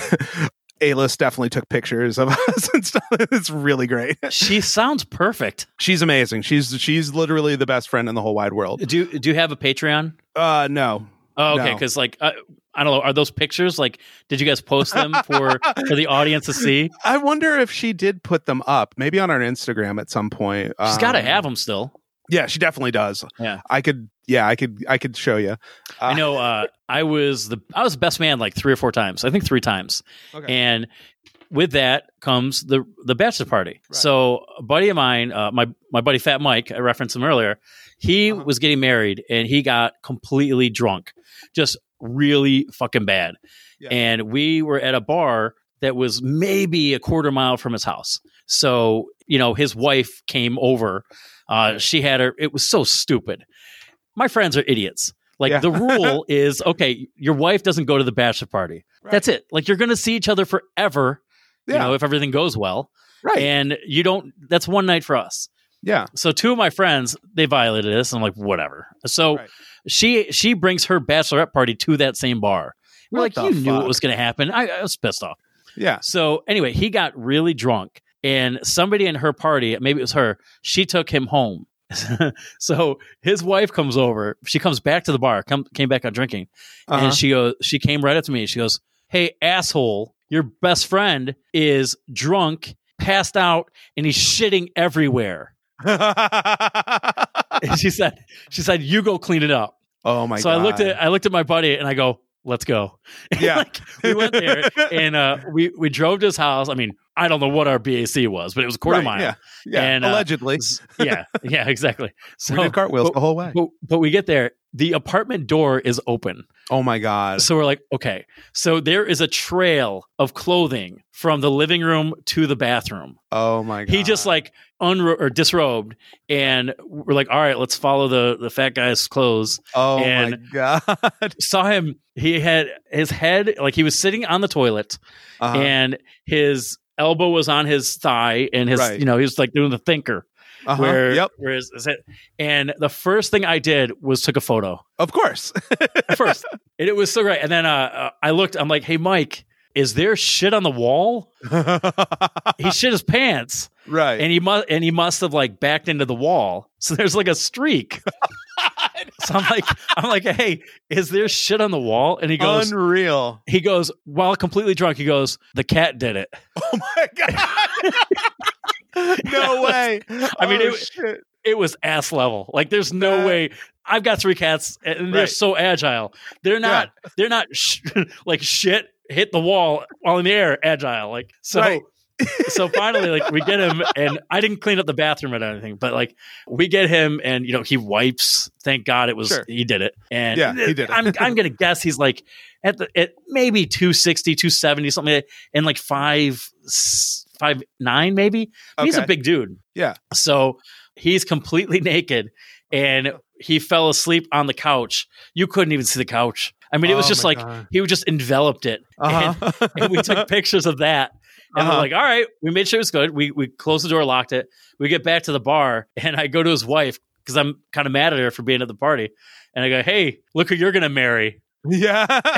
S3: A-list definitely took pictures of us and stuff. It's really great.
S1: She sounds perfect.
S3: She's amazing. She's she's literally the best friend in the whole wide world.
S1: Do do you have a Patreon?
S3: Uh, no,
S1: Oh, okay.
S3: No.
S1: Because like uh, I don't know, are those pictures like? Did you guys post them for for the audience to see?
S3: I wonder if she did put them up, maybe on our Instagram at some point.
S1: She's got to
S3: Um,
S1: have them still.
S3: Yeah, she definitely does.
S1: Yeah.
S3: I could. Yeah, I could. I could show you.
S1: I know. Uh, I was the I was best man like three or four times. I think three times.
S3: Okay.
S1: And with that comes the the bachelor party.
S3: Right.
S1: So a buddy of mine, uh, my my buddy Fat Mike, I referenced him earlier. He
S3: Uh-huh.
S1: was getting married and he got completely drunk, just really fucking bad.
S3: Yeah.
S1: And we were at a bar that was maybe a quarter mile from his house. So you know, his wife came over. Uh, she had her. It was so stupid. My friends are idiots. Like
S3: Yeah.
S1: the rule is okay. Your wife doesn't go to the bachelor party. That's it. Like you're going to see each other forever.
S3: yeah.
S1: You know, if everything goes well,
S3: right.
S1: and you don't. That's one night for us.
S3: yeah.
S1: So two of my friends they violated this. And I'm like, whatever. So
S3: Right.
S1: she she brings her bachelorette party to that same bar. We're
S3: What
S1: like, you knew
S3: fuck?
S1: what was going to happen. I, I was pissed off.
S3: Yeah.
S1: So anyway, he got really drunk, and somebody in her party, maybe it was her, she took him home. so his wife comes over. She comes back to the bar, come, came back on drinking,
S3: Uh-huh.
S1: and she goes. She came right up to me. She goes, "Hey, asshole, your best friend is drunk, passed out, and he's shitting everywhere." And she said, "She said you go clean it up."
S3: oh my God.
S1: so
S3: god.
S1: I looked at I looked at my buddy and I go, "Let's go."
S3: Yeah.
S1: like, we went there and uh, we we drove to his house. I mean, I don't know what our BAC was, but it was a quarter
S3: Right,
S1: mile.
S3: Yeah. Yeah.
S1: And, uh,
S3: allegedly.
S1: S- yeah, yeah, exactly. So,
S3: we did cartwheels
S1: but,
S3: the whole way.
S1: but, but we get there. The apartment door is open.
S3: Oh my god.
S1: So we're like, okay. So there is a trail of clothing from the living room to the bathroom.
S3: Oh my god.
S1: He just like unro- or disrobed, and we're like, all right, let's follow the the fat guy's clothes.
S3: Oh my
S1: and-
S3: god.
S1: Saw him. He had his head like he was sitting on the toilet,
S3: Uh-huh.
S1: and his elbow was on his thigh, and his
S3: Right.
S1: you know he was like doing the thinker.
S3: Uh-huh.
S1: Where,
S3: Yep.
S1: where is, is it? And the first thing I did was took a photo
S3: Of course.
S1: first, and it was so great. And then uh, uh, I looked. I'm like, "Hey, Mike, is there shit on the wall?" He shit his pants,
S3: right.
S1: and he must and he must have like backed into the wall. So there's like a streak. so I'm like, I'm like, "Hey, is there shit on the wall?" And he goes,
S3: Unreal.
S1: he goes, while completely drunk, he goes, "The cat did it."
S3: Oh my god. no way.
S1: I mean,
S3: Oh,
S1: it-
S3: shit.
S1: It was ass level. Like, there's no
S3: Uh,
S1: way. I've got three cats, and they're
S3: Right.
S1: so agile. They're not. They're not sh- like shit hit the wall while in the air. Agile. Like so.
S3: Right.
S1: so finally, like we get him, and I didn't clean up the bathroom or anything, but like we get him, and you know he wipes. Thank God it was
S3: Sure.
S1: he did it, and
S3: Yeah, he did it.
S1: I'm I'm gonna guess he's like at the at maybe 260, 270, something, like and like five five nine maybe. He's a big dude.
S3: Yeah.
S1: So he's completely naked, and he fell asleep on the couch. You couldn't even see the couch. I mean, it was
S3: Oh
S1: just like
S3: God.
S1: he just enveloped it,
S3: Uh-huh.
S1: and we took pictures of that. And
S3: Uh-huh.
S1: we're like, all right, we made sure it was good. We we closed the door, locked it. We get back to the bar, and I go to his wife because I'm kind of mad at her for being at the party. And I go, hey, look who you're gonna marry.
S3: Yeah.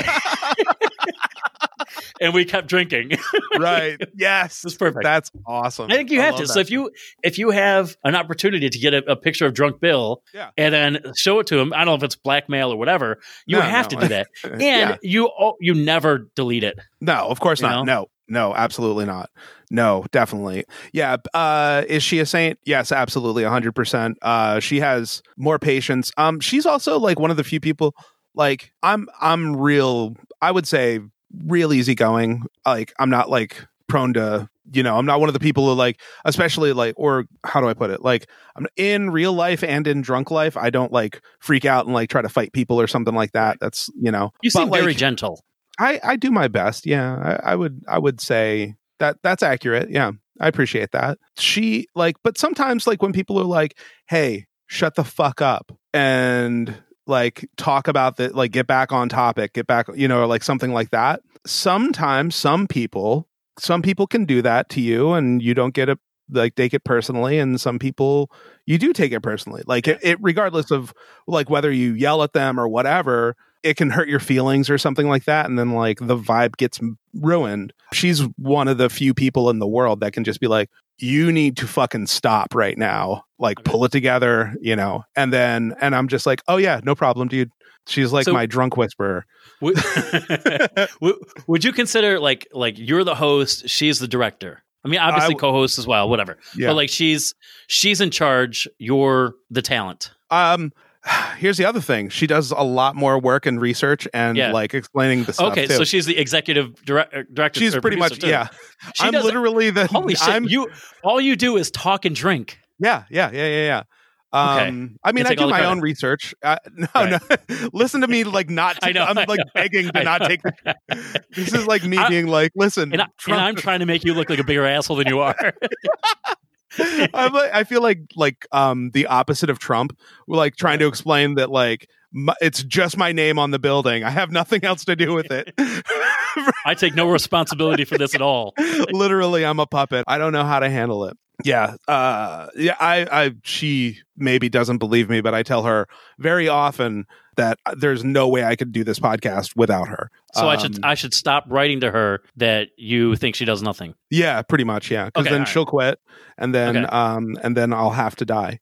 S1: And we kept drinking.
S3: right. Yes.
S1: It's perfect.
S3: That's awesome.
S1: I think you have to. So if you if you have an opportunity to get a, a picture of drunk Bill
S3: Yeah.
S1: and then show it to him, I don't know if it's blackmail or whatever, you
S3: No,
S1: have
S3: no.
S1: to do that. And
S3: Yeah.
S1: you you never delete it.
S3: No, of course not.
S1: know?
S3: No, no, absolutely not. No, definitely. Yeah. Uh, is she a saint? Yes, absolutely. hundred percent. Uh, she has more patience. Um, she's also like one of the few people like I'm, I'm real, I would say real easygoing. Like I'm not like prone to, you know, I'm not one of the people who like, especially like, or how do I put it? Like I'm in real life and in drunk life. I don't like freak out and like try to fight people or something like that. That's, you know,
S1: You
S3: But,
S1: seem very
S3: like,
S1: gentle.
S3: I I do my best. Yeah, I, I would I would say that that's accurate. Yeah, I appreciate that. She like, but sometimes like when people are like, "Hey, shut the fuck up," and like talk about that, like get back on topic, get back, you know, like something like that. Sometimes some people, some people can do that to you, and you don't get it like take it personally, and some people you do take it personally. Like it, it regardless of like whether you yell at them or whatever it can hurt your feelings or something like that and then like the vibe gets ruined she's one of the few people in the world that can just be like you need to fucking stop right now like
S1: Okay.
S3: pull it together you know and then and i'm just like oh yeah no problem dude she's like
S1: So-
S3: my drunk whisperer
S1: Would, would, you consider like like you're the host, she's the director? I mean, obviously
S3: I-
S1: co-host as well, whatever.
S3: yeah
S1: But like she's she's in charge. You're the talent.
S3: um here's the other thing she does a lot more work and research and
S1: Yeah.
S3: like explaining the stuff
S1: Okay,
S3: too.
S1: so she's the executive direct, director.
S3: she's pretty much
S1: too.
S3: yeah
S1: She
S3: i'm
S1: does-
S3: literally the
S1: Holy shit!
S3: I'm,
S1: you all you do is talk and drink.
S3: Yeah, yeah, yeah, yeah, yeah.
S1: Okay.
S3: Um, I mean, I do my
S1: credit.
S3: own research. Uh, no,
S1: Right.
S3: no. Listen to me, like not.
S1: I know,
S3: I'm like
S1: know.
S3: begging to not take. This is like me
S1: I-
S3: being like, listen,
S1: And, I, and
S3: Trump-
S1: I'm trying to make you look like a bigger asshole than you are.
S3: I'm like, I feel like like um the opposite of Trump. We're like trying to explain that like my, it's just my name on the building. I have nothing else to do with it.
S1: I take no responsibility for this at all.
S3: Literally, I'm a puppet. I don't know how to handle it. Yeah, uh, yeah. I, I, she maybe doesn't believe me, but I tell her very often that there's no way I could do this podcast without her.
S1: So I
S3: Um,
S1: should I should stop writing to her that you think she does nothing.
S3: yeah, pretty much, yeah. Because
S1: Okay,
S3: then
S1: right.
S3: she'll quit, and then,
S1: Okay.
S3: um, and then I'll have to die.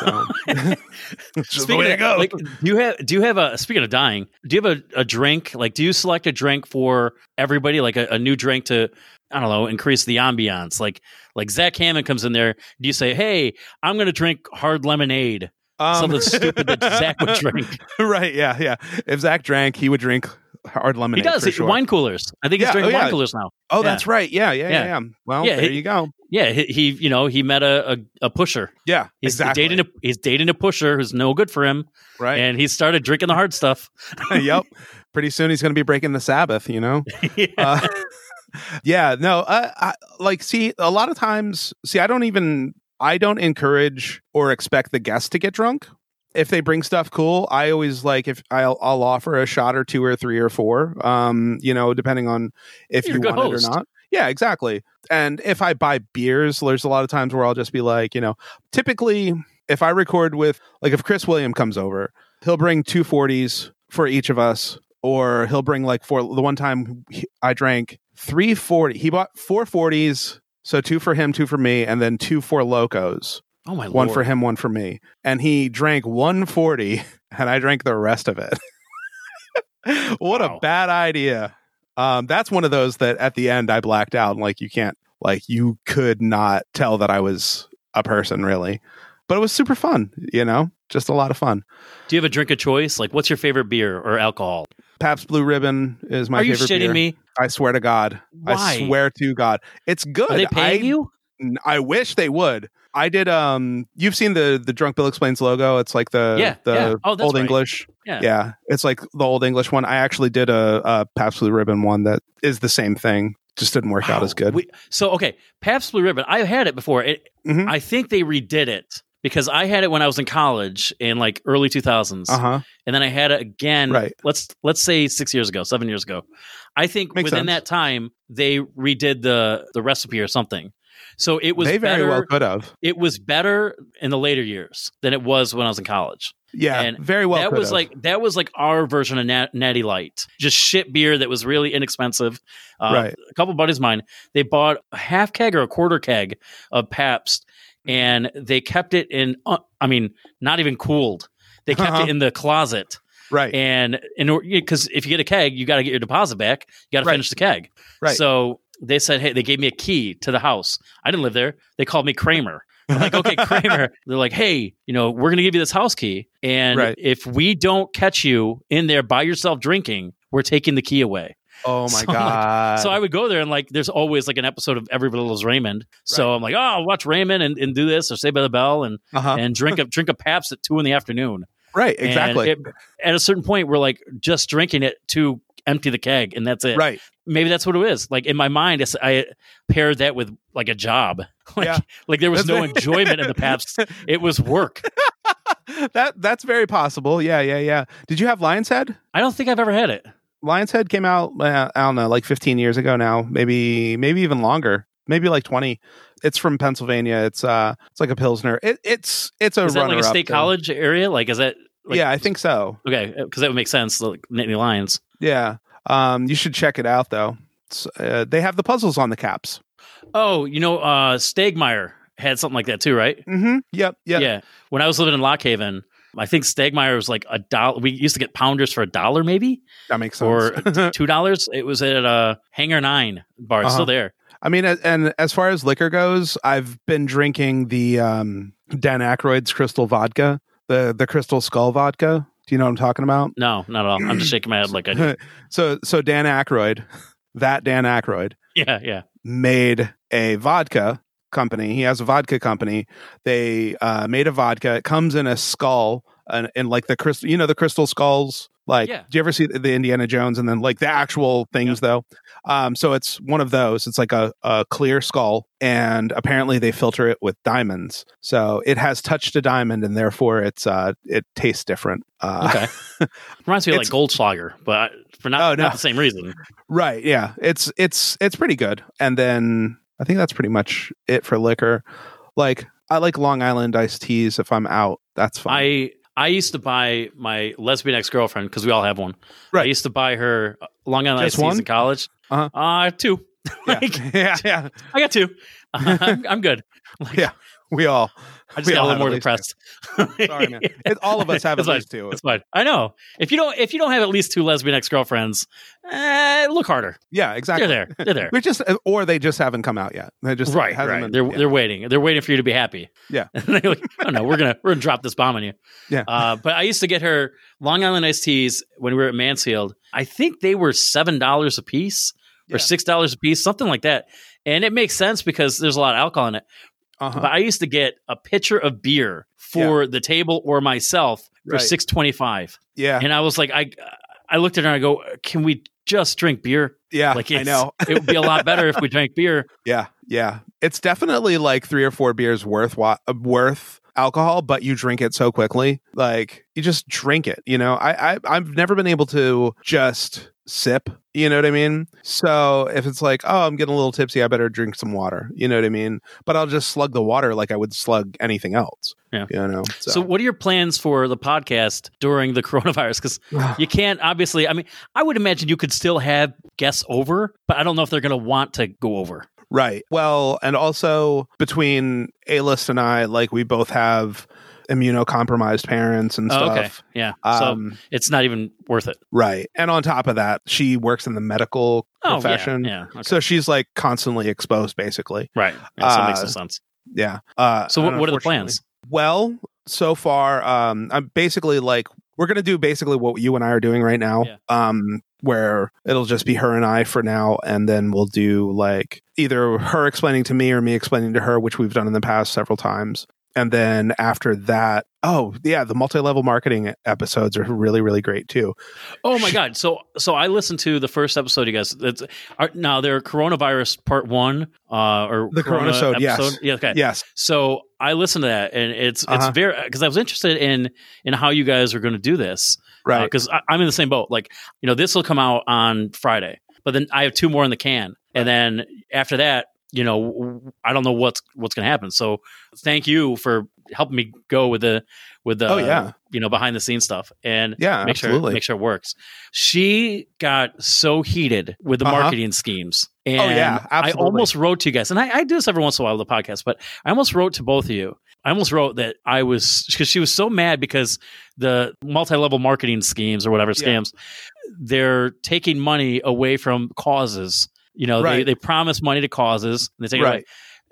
S3: So, it's just the way
S1: Speaking of,
S3: go.
S1: like, do you have do you have a speaking of dying? Do you have a, a drink? Like, do you select a drink for everybody? Like a, a new drink to I don't know increase the ambiance. Like like Zach Hammond comes in there. Do you say, "Hey, I'm going to drink hard lemonade"?
S3: Um,
S1: Something stupid that Zach would drink.
S3: right? Yeah, yeah. If Zach drank, he would drink hard lemonade.
S1: He does
S3: sure.
S1: wine coolers. I think he's drinking
S3: oh,
S1: wine coolers now.
S3: Oh,
S1: Yeah.
S3: that's right. Yeah, yeah, yeah.
S1: Yeah.
S3: yeah. Well,
S1: Yeah,
S3: there
S1: he-
S3: you go.
S1: Yeah, he, he you know he met a a, a pusher.
S3: Yeah,
S1: He's
S3: exactly.
S1: dating a he's dating a pusher who's no good for him,
S3: right.
S1: and he started drinking the hard stuff.
S3: yep. Pretty soon he's going to be breaking the Sabbath, you know?
S1: yeah.
S3: Uh, yeah, no, uh, I, like, see, a lot of times, see, I don't even, I don't encourage or expect the guests to get drunk. If they bring stuff cool, I always like if I'll I'll offer a shot or two or three or four, um, you know, depending on if
S1: You're
S3: you want
S1: host.
S3: it or not. Yeah, exactly. And if I buy beers, there's a lot of times where I'll just be like, you know, typically if I record with like if Chris William comes over, he'll bring two forties for each of us, or he'll bring like four. The one time I drank three forty, he bought four forties, so two for him, two for me, and then two for locos,
S1: oh my lord.
S3: one
S1: lord.
S3: for him, one for me, and he drank one forty, and I drank the rest of it. what
S1: Wow.
S3: a bad idea! Um, that's one of those that at the end I blacked out. Like you can't, like you could not tell that I was a person really, but it was super fun. You know, just a lot of fun.
S1: Do you have a drink of choice? Like, what's your favorite beer or alcohol?
S3: Pabst Blue Ribbon is my favorite.
S1: Are you
S3: favorite
S1: shitting
S3: beer.
S1: me?
S3: I swear to God.
S1: Why?
S3: I swear to God. It's good.
S1: Are they paying
S3: I,
S1: you?
S3: I wish they would. I did um you've seen the the Drunk Bill Explains logo. It's like the
S1: Yeah,
S3: the
S1: yeah. Oh,
S3: old
S1: right.
S3: English.
S1: Yeah.
S3: Yeah. It's like the old English one. I actually did a, a Pabst Blue Ribbon one that is the same thing. Just didn't work out as good.
S1: We- so okay, Pabst Blue Ribbon. I've had it before. It,
S3: Mhm.
S1: I think they redid it because I had it when I was in college in like early 2000s,
S3: Uh-huh.
S1: and then I had it again.
S3: Right.
S1: Let's let's say six years ago, seven years ago. I think
S3: Makes
S1: within
S3: sense.
S1: that time they redid the the recipe or something. So it was
S3: They very
S1: better.
S3: well could have.
S1: It was better in the later years than it was when I was in college.
S3: Yeah.
S1: And
S3: very well
S1: that
S3: could
S1: was
S3: have.
S1: like that was like our version of Nat- Natty Light, just shit beer that was really inexpensive. Uh,
S3: Right.
S1: A couple buddies of mine, they bought a half keg or a quarter keg of Pabst, and they kept it in. Uh, I mean, not even cooled. They kept
S3: Uh-huh.
S1: it in the closet,
S3: right.
S1: and in because if you get a keg, you got to get your deposit back. You got to
S3: Right.
S1: finish the keg.
S3: Right.
S1: So they said, hey, they gave me a key to the house. I didn't live there. They called me Kramer. I'm like, okay, Kramer. They're like, hey, you know, we're going to give you this house key. And
S3: Right.
S1: if we don't catch you in there by yourself drinking, we're taking the key away.
S3: Oh my
S1: so I'm like-
S3: god.
S1: so I would go there and like, there's always like an episode of Everybody Loves Raymond. So I'm like, oh, I'll watch Raymond and, and do this or Saved by the Bell and,
S3: uh-huh.
S1: and drink a drink a Pabst at two in the afternoon.
S3: right, exactly.
S1: it- at a certain point, we're like just drinking it to empty the keg, and that's it.
S3: right.
S1: Maybe that's what it is. Like in my mind, it's, I paired that with like a job. Like,
S3: Yeah.
S1: like there was no enjoyment in the Pabst. It was work.
S3: that that's very possible. Yeah, yeah, yeah. Did you have Lion's Head?
S1: I don't think I've ever had it.
S3: Lion's Head came out. Uh, I don't know, like 15 years ago now. Maybe, maybe even longer. Maybe like 20. It's from Pennsylvania. It's uh, it's like a pilsner. It, it's it's a
S1: Is that like a state college area? Like, is that Like-
S3: yeah, I think so.
S1: Okay, because that would make sense. Like Nittany Lions.
S3: Yeah. Um, you should check it out though. It's, uh, they have the puzzles on the caps.
S1: Oh, you know, uh, Stegmaier had something like that too, right?
S3: Mm-hmm. Yep. Yep.
S1: Yeah. When I was living in Lock Haven, I think Stegmaier was like a dollar. We used to get pounders for a dollar, maybe
S3: That makes sense.
S1: or two dollars. It was at a Hangar Nine bar. It's
S3: Uh-huh.
S1: still there.
S3: I mean, and as far as liquor goes, I've been drinking the um, Dan Aykroyd's Crystal Vodka, the the Crystal Skull Vodka. Do you know what I'm talking about?
S1: No, not at all. I'm just shaking my head like I do.
S3: so so Dan Aykroyd, that Dan Aykroyd
S1: Yeah, yeah.
S3: made a vodka company. He has a vodka company. They uh, made a vodka. It comes in a skull and, and like the crystal, you know, the crystal skulls. Like,
S1: Yeah.
S3: do you ever see the, the Indiana Jones and then like the actual things though? Um, so it's one of those. It's like a, a clear skull, and apparently they filter it with diamonds. So it has touched a diamond, and therefore it's uh, it tastes different. Uh,
S1: Okay. Reminds me of like Goldschlager, but for not,
S3: Oh, no.
S1: not the same reason.
S3: Right. Yeah. It's it's it's pretty good. And then I think that's pretty much it for liquor. Like I like Long Island iced teas if I'm out. That's fine.
S1: I I used to buy my lesbian ex girlfriend because we all have one.
S3: Right.
S1: I used to buy her Long Island
S3: Just
S1: iced teas in college.
S3: Uh-huh.
S1: Uh, two.
S3: yeah.
S1: Like,
S3: yeah. Yeah.
S1: I got two. I'm, I'm good. Like,
S3: Yeah. We all
S1: I just
S3: we
S1: got a little more
S3: have at least
S1: depressed.
S3: Sorry, man. It, all of us have at
S1: fine.
S3: least two.
S1: It's fine. I know. If you don't, if you don't have at least two lesbian ex girlfriends, eh, look harder.
S3: Yeah, exactly.
S1: They're there. They're there.
S3: We just or they just haven't come out yet. They just
S1: right, right.
S3: been-
S1: they're
S3: yeah.
S1: they're waiting. They're waiting for you to be happy.
S3: Yeah.
S1: And they're like, oh no, we're gonna we're gonna drop this bomb on you.
S3: Yeah.
S1: Uh, but I used to get her Long Island iced teas when we were at Mansfield. I think they were seven dollars a piece
S3: Yeah.
S1: or six dollars a piece, something like that. And it makes sense because there's a lot of alcohol in it.
S3: Uh-huh.
S1: But I used to get a pitcher of beer for the table or myself for
S3: Right.
S1: six twenty five.
S3: yeah.
S1: And I was like, I I looked at her and I go, Can we just drink beer?
S3: Yeah.
S1: Like
S3: I know.
S1: it would be a lot better if we drank beer.
S3: Yeah, yeah. It's definitely like three or four beers worth worth alcohol, but you drink it so quickly. Like you just drink it. You know, I, I I've never been able to just sip. You know what I mean? So if it's like, oh, I'm getting a little tipsy, I better drink some water. You know what I mean? But I'll just slug the water like I would slug anything else.
S1: Yeah.
S3: You know.
S1: So. what are your plans for the podcast during the coronavirus? Because you can't obviously. I mean, I would imagine you could still have guests over, but I don't know if they're going to want to go over.
S3: Right. Well, and also between A list and I, like we both have immunocompromised parents and
S1: Oh,
S3: stuff.
S1: okay, yeah.
S3: Um,
S1: so it's not even worth it.
S3: Right. And on top of that, she works in the medical
S1: Oh,
S3: profession.
S1: yeah, yeah. Okay.
S3: So she's like constantly exposed, basically.
S1: right. Yeah, so it makes
S3: uh,
S1: no sense.
S3: Yeah. Uh,
S1: So what, what are the plans?
S3: Well, so far, um, I'm basically like, we're going to do basically what you and I are doing right now.
S1: Yeah.
S3: Um, where it'll just be her and I for now. And then we'll do like either her explaining to me or me explaining to her, which we've done in the past several times. And then after that, oh, yeah, the multi level marketing episodes are really, really great too.
S1: Oh my god! So so I listened to the first episode. You guys, it's, are, now they're coronavirus part one, uh, or
S3: The Coronasode, yes.
S1: Yeah, okay.
S3: Yes.
S1: So I listened to that, and it's it's
S3: Uh-huh.
S1: very because I was interested in in how you guys are going to do this,
S3: Right.
S1: Because I'm in the same boat. Like you know, this will come out on Friday, but then I have two more in the can, and then after that, you know, I don't know what's what's going to happen. So thank you for helping me go with the with the
S3: Oh, yeah.
S1: you know behind the scenes stuff and
S3: Yeah,
S1: make sure make sure it works. She got so heated with the
S3: Uh-huh.
S1: marketing schemes. And
S3: Oh, yeah,
S1: I almost wrote to you guys, and I, I do this every once in a while with the podcast, but I almost wrote to both of you. I almost wrote that I was because she was so mad because the multi-level marketing schemes or whatever
S3: Yeah.
S1: scams, they're taking money away from causes. You know, they,
S3: Right.
S1: they promise money to causes and they take it away.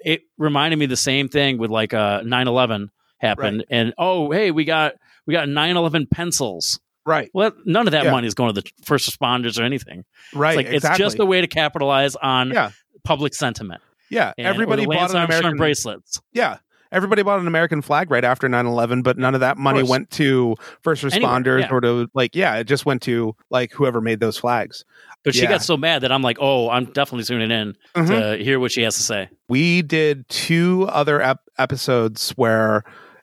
S1: It reminded me the same thing with like uh 9-11 happened and oh hey we got we got 9-11 pencils
S3: Right.
S1: well, none of that
S3: Yeah.
S1: money is going to the first responders or anything.
S3: Right.
S1: It's like
S3: exactly.
S1: it's just a way to capitalize on
S3: Yeah.
S1: public sentiment.
S3: yeah.
S1: And,
S3: Everybody bought an American
S1: bracelets.
S3: Yeah. Everybody bought an American flag right after 9-11, but none of that money
S1: course.
S3: went to first responders
S1: yeah.
S3: or to like, yeah, it just went to like whoever made those flags.
S1: But she
S3: Yeah.
S1: got so mad that I'm like, oh, I'm definitely tuning in
S3: Mhm.
S1: to hear what she has to say.
S3: We did two other ep- episodes where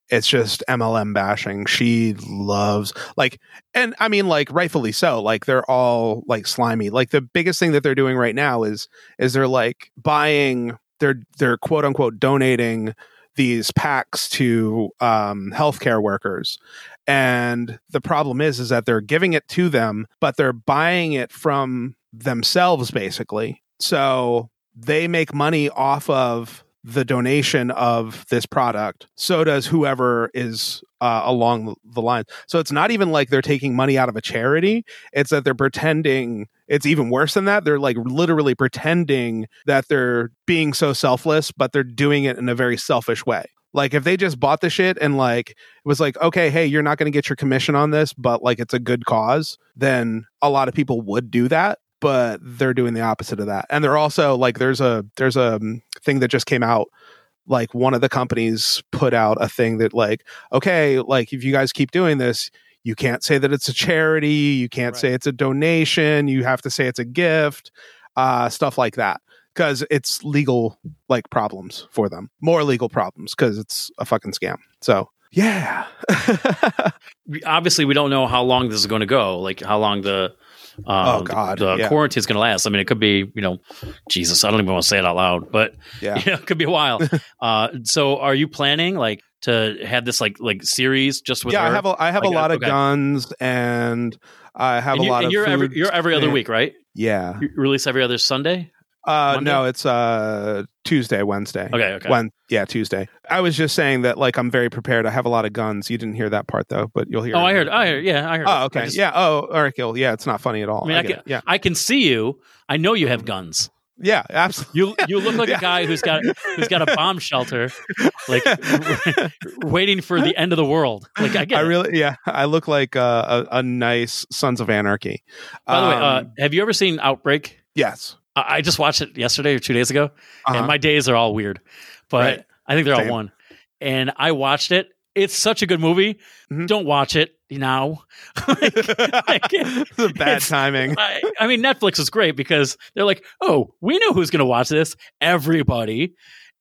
S3: it's just MLM bashing. She loves like, and I mean, like rightfully so. Like they're all like slimy. Like the biggest thing that they're doing right now is is they're like buying. They're they're quote unquote donating these packs to um, healthcare workers. And the problem is, is that they're giving it to them, but they're buying it from themselves, basically. So they make money off of the donation of this product. So does whoever is uh, along the line. So it's not even like they're taking money out of a charity. It's that they're pretending. It's even worse than that. They're like literally pretending that they're being so selfless, but they're doing it in a very selfish way. Like if they just bought the shit and like it was like, okay, hey, you're not going to get your commission on this, but like it's a good cause, then a lot of people would do that. But they're doing the opposite of that, and they're also like, there's a there's a um, thing that just came out like one of the companies put out a thing that like okay like if you guys keep doing this you can't say that it's a charity you can't
S1: Right.
S3: say it's a donation you have to say it's a gift uh stuff like that because it's legal like problems for them more legal problems because it's a fucking scam so yeah
S1: Obviously, we don't know how long this is going to go. Like how long the uh,
S3: Oh, God,
S1: the, the
S3: yeah.
S1: quarantine is going to last. I mean, it could be you know, Jesus, I don't even want to say it out loud, but
S3: yeah
S1: yeah, it could be a while. uh, so, are you planning like to have this like like series just with
S3: yeah
S1: her?
S3: i have a i have
S1: Like,
S3: a lot of
S1: okay.
S3: guns and i have
S1: and
S3: a lot
S1: and
S3: of
S1: you're every you're every other week, right?
S3: yeah
S1: You release every other Sunday.
S3: Uh
S1: Monday?
S3: no it's uh tuesday wednesday
S1: Okay, okay.
S3: When yeah, Tuesday. I was just saying that like I'm very prepared. I have a lot of guns. You didn't hear that part though, but you'll hear.
S1: oh,
S3: it.
S1: I heard. I heard. Yeah, I heard.
S3: Oh, okay.
S1: just-
S3: yeah. Oh, all right, Gil. Yeah, it's not funny at all.
S1: I mean, I,
S3: get
S1: can.
S3: Yeah.
S1: I can see you. I know you have guns.
S3: Yeah. Absolutely.
S1: You you look like
S3: Yeah.
S1: a guy who's got who's got a bomb shelter, like waiting for the end of the world. Like I get.
S3: I
S1: it.
S3: really, yeah, I look like uh, a, a nice Sons of Anarchy.
S1: By the way, uh,
S3: Um,
S1: have you ever seen Outbreak?
S3: yes,
S1: I just watched it yesterday or two days ago,
S3: Uh-huh.
S1: and my days are all weird, but
S3: Right.
S1: I think they're
S3: Same.
S1: all one. And I watched it. It's such a good movie.
S3: Mhm.
S1: Don't watch it now. Like, like,
S3: a bad timing.
S1: I, I mean, Netflix is great because they're like, oh, we know who's going to watch this. Everybody.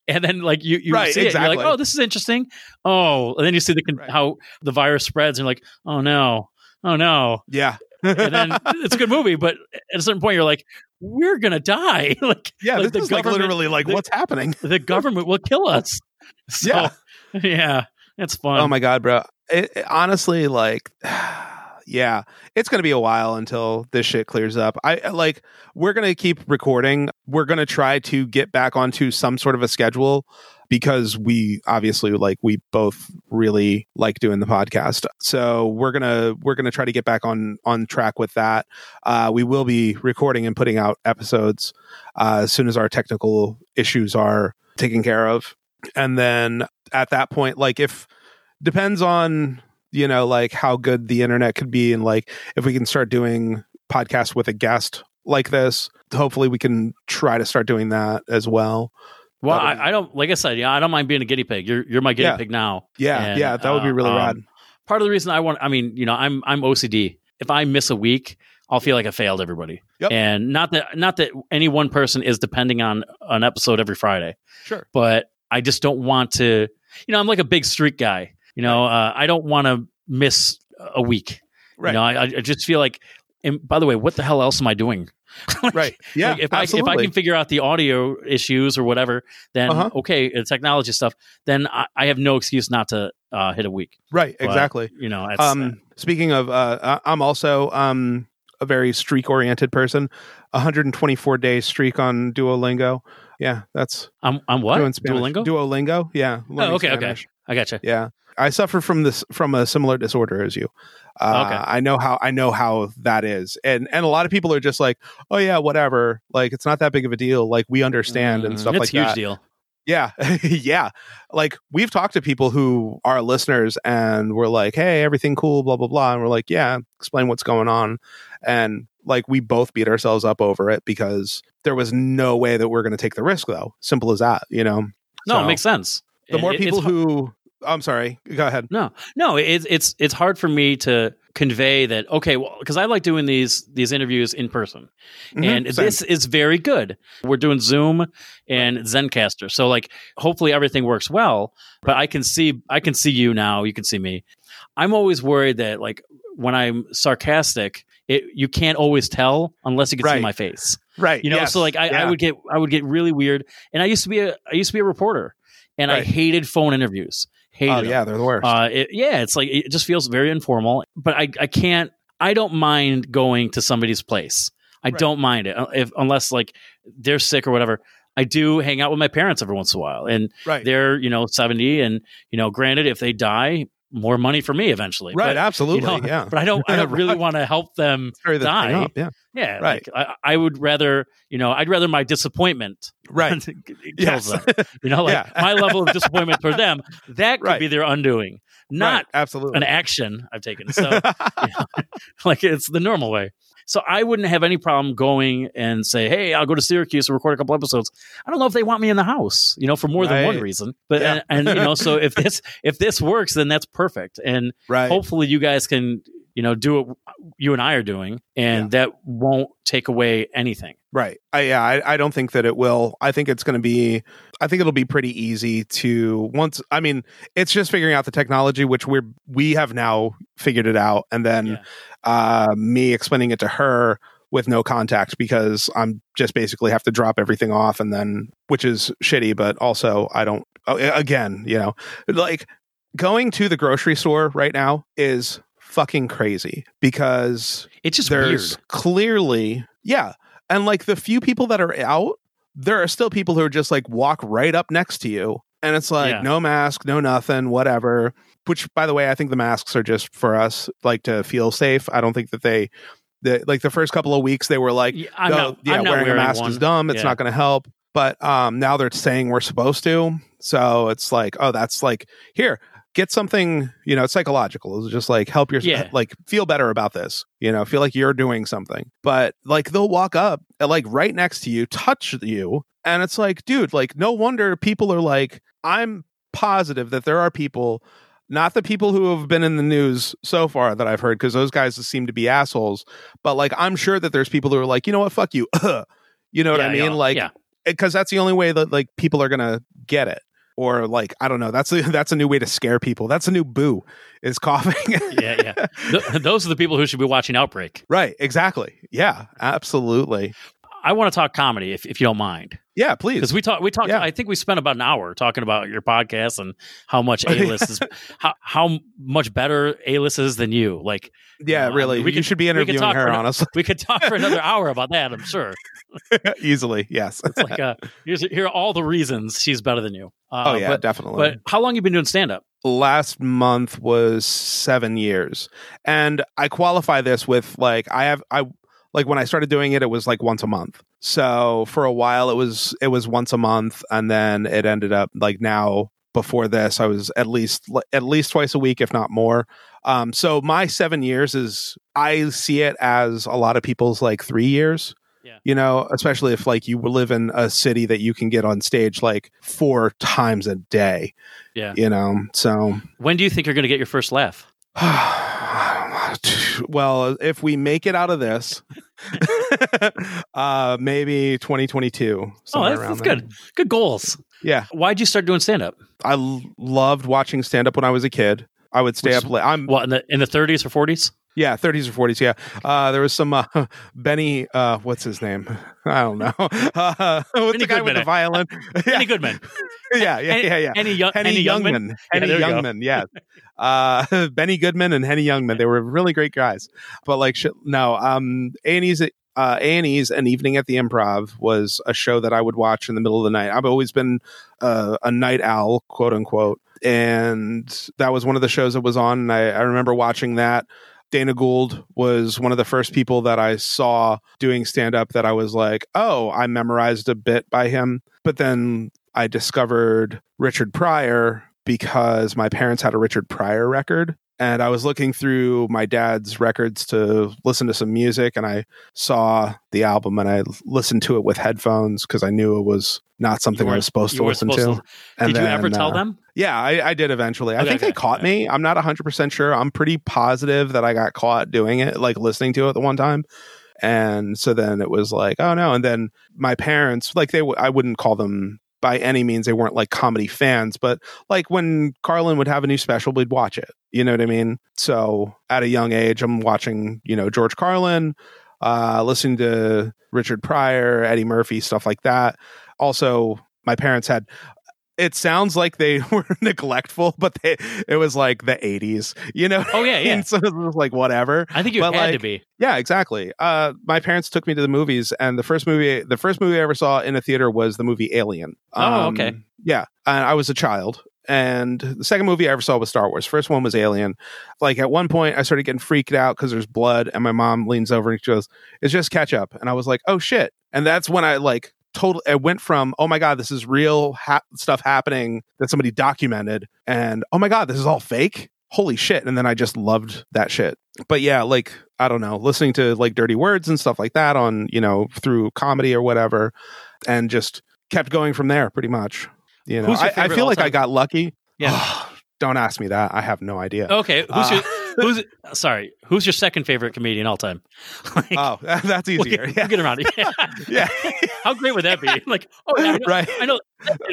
S1: And then, like you, you
S3: Right,
S1: see it, you're like, oh, this is interesting. Oh, and then you see the con-
S3: Right.
S1: how the virus spreads, and you're like, oh no, oh no.
S3: Yeah,
S1: And then it's a good movie, but at a certain point, you're like, we're gonna die. like,
S3: yeah.
S1: like
S3: this is like literally like
S1: the-
S3: what's happening.
S1: the government will kill us. So,
S3: Yeah.
S1: yeah, it's fun.
S3: oh my god, bro. It, it- honestly, like, yeah, it's gonna be a while until this shit clears up. I like. We're gonna keep recording. We're gonna try to get back onto some sort of a schedule because we obviously like we both really like doing the podcast. So we're gonna we're gonna try to get back on on track with that. Uh, we will be recording and putting out episodes uh, as soon as our technical issues are taken care of, and then at that point, like if depends on you know like how good the internet could be and like if we can start doing podcasts with a guest like this hopefully we can try to start doing that as well
S1: well,
S3: that be-
S1: I, I don't like I said, yeah, I don't mind being a guinea pig. You're you're my guinea
S3: Yeah.
S1: pig now.
S3: yeah
S1: And,
S3: yeah that would be
S1: uh,
S3: really
S1: um,
S3: rad
S1: part of the reason I want, I mean, you know, I'm I'm OCD. If I miss a week, I'll feel like I failed everybody.
S3: Yep.
S1: And not that not that any one person is depending on an episode every Friday,
S3: sure
S1: but I just don't want to. You know, I'm like a big streak guy. You know, uh, I don't want to miss a week.
S3: right
S1: You know, I, I just feel like. And by the way, what the hell else am I doing? Like,
S3: right yeah
S1: like, if I if. I can figure out the audio issues or whatever, then
S3: Uh-huh.
S1: okay, the technology stuff, then I, I have no excuse not to uh, hit a week.
S3: right
S1: But,
S3: exactly
S1: You know,
S3: um speaking of uh i'm also um a very streak oriented person 124 day streak on duolingo yeah that's
S1: I'm I'm what?
S3: doing Spanish.
S1: Duolingo?
S3: duolingo yeah
S1: oh, okay,
S3: Spanish.
S1: okay. I gotcha.
S3: Yeah, I suffer from this from a similar disorder as you. Uh,
S1: Okay.
S3: I know how I know how that is, and and a lot of people are just like, oh yeah, whatever. Like it's not that big of a deal. Like we understand and
S1: Mm,
S3: stuff
S1: it's
S3: like
S1: a huge
S3: that.
S1: deal.
S3: Yeah, yeah. Like we've talked to people who are listeners, and we're like, hey, everything cool, blah blah blah, and we're like, yeah, explain what's going on, and like we both beat ourselves up over it because there was no way that we're going to take the risk, though. Simple as that, you know.
S1: No,
S3: So,
S1: it makes sense.
S3: the more
S1: It-
S3: people who, I'm sorry, go ahead.
S1: no, no, it's it's it's hard for me to convey that. Okay, well, because I like doing these these interviews in person,
S3: Mhm,
S1: and
S3: same.
S1: this is very good. We're doing Zoom and Zencastr, so like hopefully everything works well. But I can see I can see you now. You can see me. I'm always worried that like when I'm sarcastic, it you can't always tell unless you can see my face.
S3: right
S1: You know,
S3: yes,
S1: so like I, I would get I would get really weird. And I used to be a I used to be a reporter. and I hated phone interviews. Hated
S3: Oh
S1: them.
S3: yeah, they're the worst.
S1: Uh, it, yeah, it's like it just feels very informal. But I, I can't. I don't mind going to somebody's place. I
S3: Right.
S1: don't mind it uh, if unless like they're sick or whatever. I do hang out with my parents every once in a while, and
S3: right.
S1: they're you know seventy, and you know, granted, if they die, more money for me eventually.
S3: right.
S1: But, you
S3: absolutely.
S1: know,
S3: yeah.
S1: but I don't. I don't really
S3: Right.
S1: want to help them
S3: Hurry the thing
S1: die.
S3: up, Yeah.
S1: Yeah,
S3: Right.
S1: Like, I, I would rather, you know, I'd rather my disappointment
S3: Right.
S1: kills them. You know, like
S3: Yeah.
S1: my level of disappointment for them, that could
S3: Right.
S1: be their undoing, not
S3: right. absolutely.
S1: an action I've taken. So, like, it's the normal way. So I wouldn't have any problem going and say, "Hey, I'll go to Syracuse and record a couple episodes." I don't know if they want me in the house, you know, for more than one reason. But
S3: Yeah.
S1: and, and you know, so if this if this works, then that's perfect. And
S3: right.
S1: hopefully you guys can you know do what you and I are doing, and that won't take away anything.
S3: Right. I, yeah, I, I don't think that it will. I think it's going to be, I think it'll be pretty easy to once, I mean, it's just figuring out the technology, which we're, we have now figured it out. And then
S1: Yeah.
S3: Uh, me explaining it to her with no contact because I'm just basically have to drop everything off and then, which is shitty, but also I don't, oh, again, you know, like going to the grocery store right now is fucking crazy because
S1: It's just
S3: there's
S1: weird.
S3: clearly yeah and like the few people that are out there are still people who are just like walk right up next to you and it's like
S1: Yeah.
S3: no mask no nothing whatever which by the way i think the masks are just for us like to feel safe i don't think that they the, like the first couple of weeks they were like
S1: Yeah, I'm not,
S3: yeah
S1: not
S3: wearing, a mask
S1: one.
S3: is dumb it's
S1: Yeah.
S3: not going to help but um now they're saying we're supposed to so it's like oh that's like here get something you know it's psychological it's just like help your
S1: Yeah.
S3: like feel better about this you know feel like you're doing something but like they'll walk up like right next to you touch you and it's like dude like no wonder people are like i'm positive that there are people not the people who have been in the news so far that I've heard, because those guys seem to be assholes. But like, I'm sure that there's people who are like, you know what, fuck you. you know what I mean?
S1: yeah,
S3: like,
S1: yeah.
S3: Eh, because that's the only way that like people are gonna get it. Or like, I don't know. That's a, that's a new way to scare people. That's a new boo is coughing.
S1: yeah, yeah. Th- those are the people who should be watching Outbreak.
S3: right. Exactly. Yeah. Absolutely.
S1: I want to talk comedy if, if you don't mind.
S3: Yeah. Please.
S1: Because we talked, we talked.
S3: Yeah.
S1: I think we spent about an hour talking about your podcast and how much A list is, how how much better A list is than you. Like
S3: yeah. Really.
S1: we
S3: you
S1: could-
S3: should be interviewing her.
S1: for
S3: Honestly.
S1: we could talk for another hour about that. I'm sure.
S3: Easily. Yes.
S1: It's like uh, here's here are all the reasons she's better than you. Uh,
S3: oh yeah.
S1: but,
S3: definitely.
S1: but how long you been doing stand up?
S3: last month was seven years and i qualify this with like i have i like when i started doing it it was like once a month so for a while it was it was once a month and then it ended up like now before this i was at least at least twice a week if not more um so my seven years is i see it as a lot of people's like three years
S1: Yeah.
S3: you know especially if like you live in a city that you can get on stage like four times a day
S1: Yeah.
S3: you know so
S1: When do you think you're going to get your first laugh?
S3: well, if we make it out of this, uh, maybe 2022.
S1: Oh, that's, that's good. Good goals.
S3: Yeah,
S1: Why'd you start doing stand up?
S3: I l- loved watching stand up when I was a kid. I would stay
S1: Which-
S3: up late. I'm
S1: What in the in the 30s or 40s?
S3: Yeah, 30s or 40s. Yeah, uh, there was some uh, Benny. Uh, what's his name? I don't know. Uh, what's
S1: Benny
S3: the guy with the violin? yeah,
S1: Any Goodman.
S3: yeah, yeah, yeah, yeah.
S1: Young
S3: Henny
S1: any
S3: Youngman.
S1: Youngman.
S3: Henny
S1: go.
S3: Youngman, yes. Uh, Benny Goodman and Henny Youngman. They were really great guys. But like, sh- no, um, A&E's, uh, A&E's An Evening at the Improv was a show that I would watch in the middle of the night. I've always been uh, a night owl, quote unquote. And that was one of the shows that was on. And I, I remember watching that. Dana Gould was one of the first people that I saw doing stand up that I was like, oh, I memorized a bit by him. But then I discovered Richard Pryor because my parents had a Richard Pryor record. And I was looking through my dad's records to listen to some music, and I saw the album and I listened to it with headphones because I knew it was not something I
S1: weren't-
S3: was supposed to listen
S1: supposed
S3: to. And
S1: Did you ever tell
S3: uh,
S1: them?
S3: Yeah, I, I did eventually. I
S1: Okay,
S3: think they caught
S1: okay.
S3: me. I'm not 100% sure. I'm pretty positive that I got caught doing it, like listening to it the one time. And so then it was like, oh no. And then my parents, like they, w- I wouldn't call them by any means, they weren't like comedy fans, but like when Carlin would have a new special, we'd watch it. You know what I mean? So at a young age, I'm watching, you know, George Carlin, uh, listening to Richard Pryor, Eddie Murphy, stuff like that. Also, my parents had it sounds like they were neglectful, but they, it was like the 80s, you know?
S1: Oh, yeah, yeah.
S3: and so it was like, whatever.
S1: I think you
S3: But,
S1: had to be.
S3: Yeah, exactly. Uh, my parents took me to the movies, and the first movie, the first movie I ever saw in a theater was the movie Alien. Um,
S1: Oh, okay.
S3: Yeah, and I was a child, and the second movie I ever saw was Star Wars. First one was Alien. Like at one point, I started getting freaked out because there's blood, and my mom leans over and she goes, "It's just ketchup," and I was like, "Oh shit!" And that's when I like total. It went from, "Oh my god, this is real ha- stuff happening that somebody documented," and "Oh my god, this is all fake." Holy shit! And then I just loved that shit but yeah, like I don't know, listening to like dirty words and stuff like that on you know through comedy or whatever, and just kept going from there pretty much. You know, I, I feel like I got lucky.
S1: Yeah.
S3: don't ask me that. I have no idea.
S1: Okay, who's
S3: Uh,
S1: your who's sorry? Who's your second favorite comedian all time? like,
S3: Oh, that's
S1: we'll
S3: easier.
S1: get,
S3: yeah.
S1: we'll get around it. Yeah.
S3: yeah,
S1: How great would that be? Like, oh, yeah, I know,
S3: right.
S1: I know.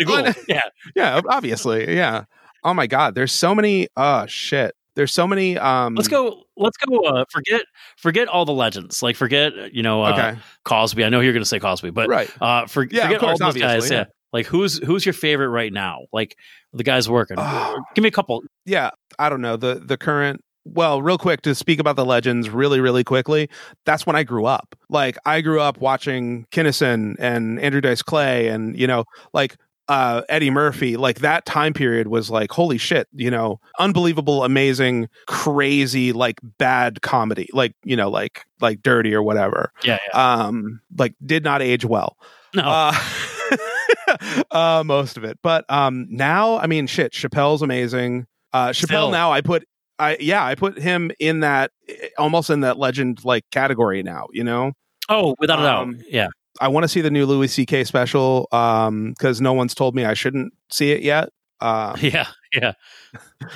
S1: cool. Yeah,
S3: Yeah, obviously. Yeah. Oh my God, there's so many. Oh shit. There's so many. Um,
S1: let's go. Let's go. Uh, forget forget all the legends. Like, forget you know uh,
S3: Okay.
S1: Cosby. I know you're going to say Cosby, but
S3: right.
S1: uh, for,
S3: Yeah,
S1: forget
S3: course,
S1: all those guys. Yeah. Like, who's who's your favorite right now? Like the guys working.
S3: Oh.
S1: Give me a couple.
S3: yeah i don't know the the current well real quick to speak about the legends really really quickly that's when i grew up like i grew up watching kinnison and andrew dice clay and you know like uh eddie murphy like that time period was like holy shit you know unbelievable amazing crazy like bad comedy like you know like like dirty or whatever
S1: Yeah, yeah.
S3: um like did not age well
S1: No.
S3: uh, uh, most of it. But um, now, I mean, shit, Chappelle's amazing. Uh, Chappelle
S1: Still.
S3: now, I put, I yeah, I put him in that almost in that legend like category now. You know,
S1: oh, without a doubt.
S3: um,
S1: Yeah.
S3: I want to see the new Louis C.K. special um because no one's told me I shouldn't see it yet. Uh,
S1: Yeah. Yeah.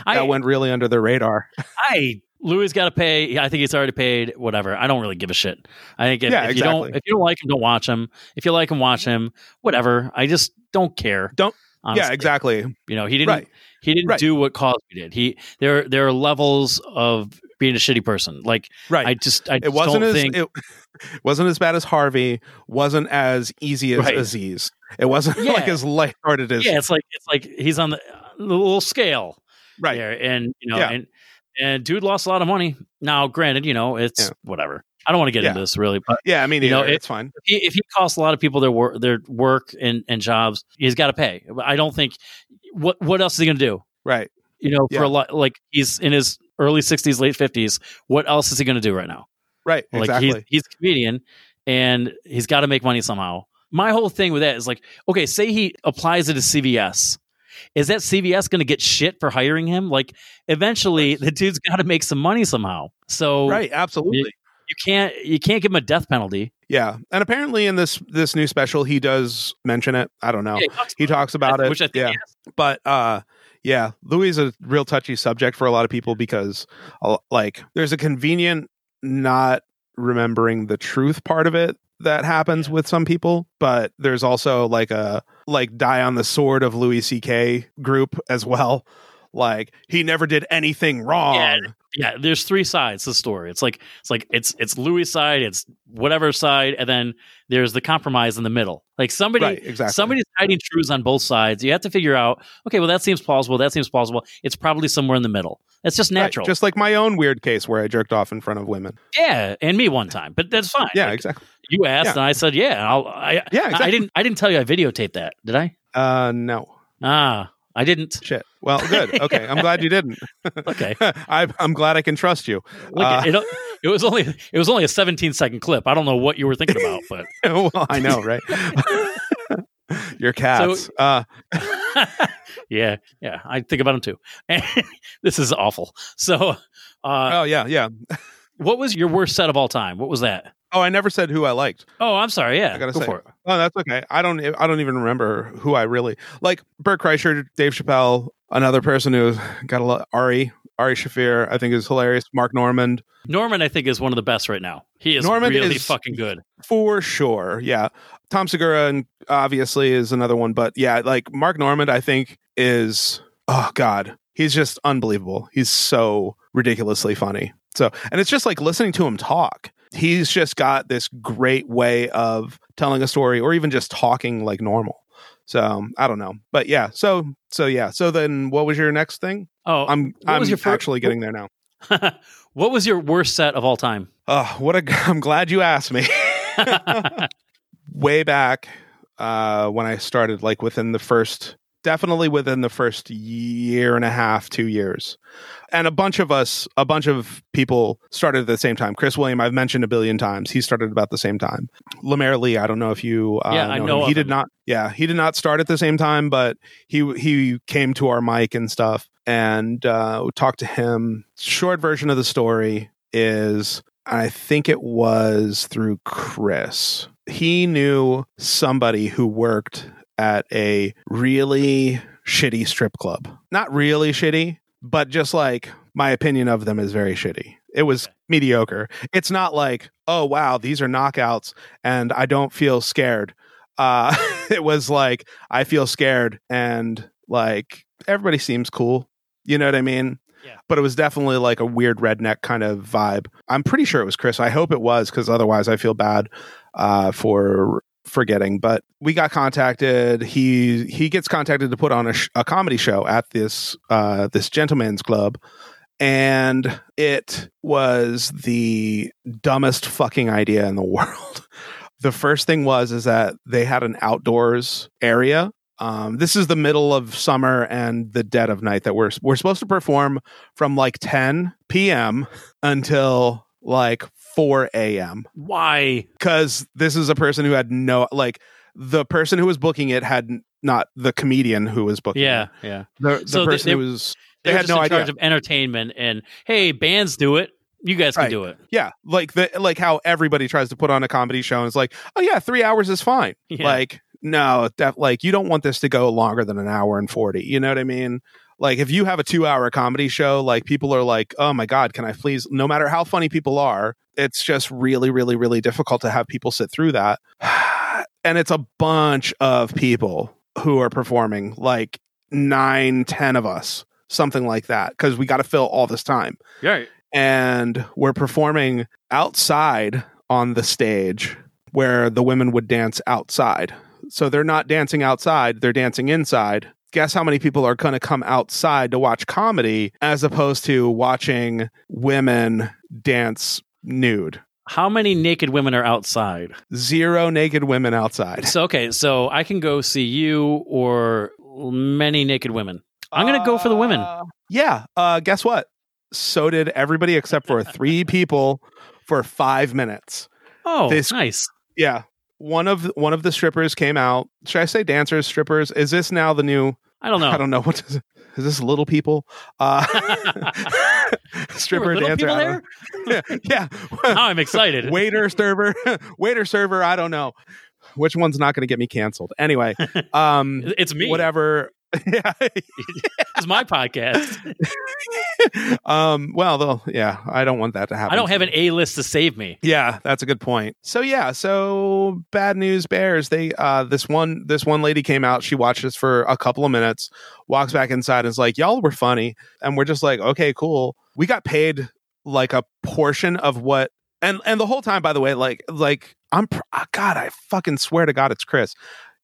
S1: I,
S3: that went really under the radar.
S1: I Louis got to pay. I think he's already paid. Whatever. I don't really give a shit. I think if,
S3: Yeah,
S1: if you don't
S3: exactly.
S1: if you don't like him, don't watch him. If you like him, watch him. Whatever. I just don't care.
S3: Don't-
S1: honestly.
S3: Yeah, exactly.
S1: You know, he didn't.
S3: Right.
S1: He didn't
S3: Right.
S1: do what Cosby did. He there there are levels of being a shitty person. Like
S3: Right.
S1: I just I
S3: it
S1: just
S3: wasn't
S1: don't
S3: as
S1: think.
S3: it wasn't as bad as Harvey. Wasn't as easy as
S1: Right.
S3: Aziz. It wasn't
S1: Yeah.
S3: like as lighthearted as
S1: yeah, it's like it's like he's on the, uh, the little scale
S3: right.
S1: there, and you know,
S3: Yeah.
S1: and and dude lost a lot of money. Now, granted, you know, it's
S3: Yeah.
S1: whatever. I don't want to get into this really, but
S3: Yeah, I mean,
S1: You know, it-
S3: it's fine.
S1: if he, if he costs a lot of people their work, their work and, and jobs, he's got to pay. I don't think what what else is he going to do?
S3: Right.
S1: You know,
S3: Yeah.
S1: for a lot, like he's in his early sixties, late fifties. What else is he going to do right now?
S3: Right.
S1: Like
S3: exactly.
S1: he's he's a comedian and he's got to make money somehow. My whole thing with that is like, okay, say he applies it to CVS. Is that CVS going to get shit for hiring him? Like, eventually, the dude's got to make some money somehow. So
S3: right. Absolutely.
S1: You can't you can't give him a death penalty.
S3: Yeah. And apparently in this this new special, he does mention it. I don't know.
S1: Yeah, he talks
S3: he
S1: about
S3: talks about it.
S1: which I think
S3: yeah. But uh, yeah, Louis is a real touchy subject for a lot of people because like there's a convenient not remembering the truth part of it that happens
S1: Yeah.
S3: with some people, but there's also like a like die on the sword of Louis C.K. group as well. Like he never did anything wrong.
S1: Yeah, yeah there's three sides to the story it's like it's like it's it's louis side it's whatever side and then there's the compromise in the middle like somebody
S3: Right, exactly.
S1: somebody's hiding truths on both sides you have to figure out okay well that seems plausible that seems plausible it's probably somewhere in the middle that's just
S3: Right,
S1: natural
S3: Just like my own weird case where I jerked off in front of women.
S1: yeah and me one time but that's fine
S3: Yeah,
S1: Like,
S3: exactly.
S1: you asked
S3: Yeah.
S1: and i said yeah I'll, i
S3: Yeah,
S1: I-
S3: exactly.
S1: i didn't i didn't tell you i videotaped that did i
S3: Uh, no.
S1: ah i didn't
S3: Shit. Well, good. Okay. I'm glad you didn't.
S1: Okay.
S3: I, I'm glad I can trust you.
S1: Look,
S3: Uh,
S1: it, it was only it was only a 17 second clip i don't know what you were thinking about but
S3: well, I know, right? Your cats. uh,
S1: yeah, yeah, I think about them too. This is awful. So, uh,
S3: oh, yeah, yeah.
S1: What was your worst set of all time? What was that?
S3: Oh, I never said who I liked.
S1: Oh, I'm sorry. Yeah,
S3: I gotta
S1: go
S3: say.
S1: for it.
S3: Oh, that's okay. I don't. I don't even remember who I really like. Bert Kreischer, Dave Chappelle, another person who got a lot. Ari, Ari Shaffir, I think is hilarious. Mark Normand.
S1: Normand, I think, is one of the best right now. He is
S3: Normand
S1: really
S3: is-
S1: fucking good.
S3: for sure. Yeah, Tom Segura, and obviously is another one. But yeah, like Mark Normand, I think is. Oh God, he's just unbelievable. He's so ridiculously funny. So, and it's just like listening to him talk. He's just got this great way of telling a story, or even just talking like normal. So I don't know, but yeah. So so yeah. So then, what was your next thing?
S1: Oh,
S3: I'm I'm
S1: was your fir-
S3: actually getting there now.
S1: what was your worst set of all time?
S3: Oh, what a! I'm glad you asked me. Way back uh, when I started, like within the first, definitely within the first year and a half, two years, and a bunch of us, a bunch of people started at the same time. Chris William, I've mentioned a billion times. He started about the same time. Lemaire Lee, I don't know if you, uh,
S1: Yeah, I know.
S3: He did
S1: him.
S3: not. Yeah, he did not start at the same time, but he he came to our mic and stuff, and uh, talked to him. Short version of the story is I think it was through Chris. He knew somebody who worked at a really shitty strip club. Not really shitty, but just like my opinion of them is very shitty. It was mediocre. It's not like, oh wow, these are knockouts and I don't feel scared. Uh it was like I feel scared and like everybody seems cool. You know what I mean?
S1: Yeah.
S3: But it was definitely like a weird redneck kind of vibe. I'm pretty sure it was Chris. I hope it was because otherwise I feel bad uh, for forgetting. But we got contacted. He he gets contacted to put on a, sh- a comedy show at this uh, this gentleman's club, and it was the dumbest fucking idea in the world. the first thing was is that they had an outdoors area um, this is the middle of summer and the dead of night that we're we're supposed to perform from like 10 p.m. until like 4 a.m.
S1: Why?
S3: Because this is a person who had no like the person who was booking it had not the comedian who was booking.
S1: Yeah,
S3: it.
S1: yeah.
S3: the, the
S1: So
S3: person
S1: they-
S3: who was
S1: They,
S3: had no
S1: in charge
S3: idea.
S1: of entertainment, and hey, bands do it. You guys can
S3: Right.
S1: do it.
S3: yeah like the like how everybody tries to put on a comedy show and it's like oh yeah three hours is fine
S1: Yeah.
S3: like no def- like you don't want this to go longer than an hour and 40 you know what i mean like if you have a two hour comedy show like people are like oh my god can i please no matter how funny people are it's just really really really difficult to have people sit through that and it's a bunch of people who are performing like nine ten of us something like that because we got to fill all this time
S1: Right.
S3: and we're performing outside on the stage where the women would dance outside. So they're not dancing outside, they're dancing inside. Guess how many people are going to come outside to watch comedy as opposed to watching women dance nude?
S1: How many naked women are outside?
S3: Zero naked women outside.
S1: So okay, so I can go see you or many naked women. I'm gonna go for the women.
S3: Uh, yeah. Uh, guess what? So did everybody except for three people for five minutes.
S1: Oh,
S3: this-
S1: nice.
S3: Yeah. One of one of the strippers came out. Should I say dancers, strippers? Is this now the new?
S1: I don't know.
S3: I don't know what is, is this. Little people, uh, stripper
S1: little
S3: dancer.
S1: people there.
S3: don't- yeah,
S1: Now I'm excited.
S3: waiter server, waiter server. I don't know which one's not going to get me canceled. Anyway, um,
S1: It's me.
S3: whatever. Yeah.
S1: It's my podcast.
S3: um. Well, though, yeah. I don't want that to happen.
S1: I don't have an A list to save me.
S3: Yeah, that's a good point. So yeah, so bad news bears. They uh this one this one lady came out, she watched us for a couple of minutes, walks back inside and is like, Y'all were funny. And we're just like, Okay, cool. We got paid like a portion of what and and the whole time, by the way, like like I'm pr- ah, God, I fucking swear to God it's Chris.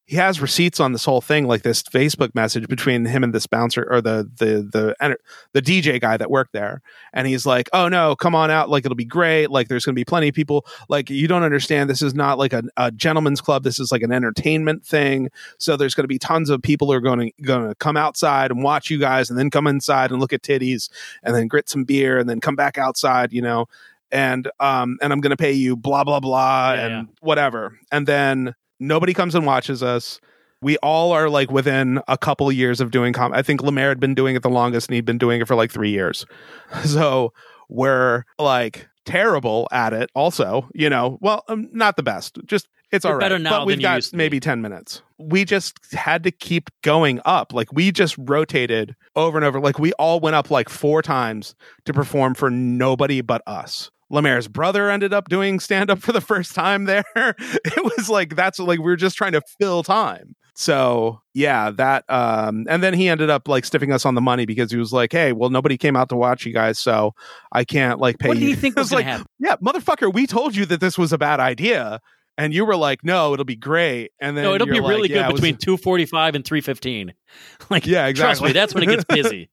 S3: He has receipts on this whole thing, like this Facebook message between him and this bouncer or the the the the DJ guy that worked there and he's like, "Oh no, come on out! Like it'll be great. Like there's going to be plenty of people. Like you don't understand. This is not like a, a gentleman's club. This is like an entertainment thing. So there's going to be tons of people who are going to going to come outside and watch you guys, and then come inside and look at titties, and then grit some beer, and then come back outside. You know." And um and I'm gonna pay you blah blah blah
S1: Yeah,
S3: and
S1: yeah.
S3: whatever. And then nobody comes and watches us we all are like within a couple years of doing com. I think Lemaire had been doing it the longest, and he'd been doing it for like three years. So we're like terrible at it. Also, you know, well, um, not the best. Just it's all right.
S1: better now
S3: but we've got maybe ten minutes. We just had to keep going up. Like we just rotated over and over. Like we all went up like four times to perform for nobody but us. Lemaire's brother ended up doing stand up for the first time there. it was like that's like we were just trying to fill time. So yeah, that um and then he ended up like stiffing us on the money because he was like, Hey, well nobody came out to watch you guys, so I can't like pay
S1: What did
S3: you.
S1: think
S3: I
S1: was
S3: like,
S1: happen?
S3: Yeah, motherfucker, we told you that this was a bad idea. and you were like, "No, it'll be great." And then
S1: no, it'll be
S3: like,
S1: really
S3: "Yeah,
S1: good
S3: was-
S1: between two forty five and three fifteen. Like,
S3: Yeah,
S1: Trust me,
S3: exactly.
S1: that's when it gets busy.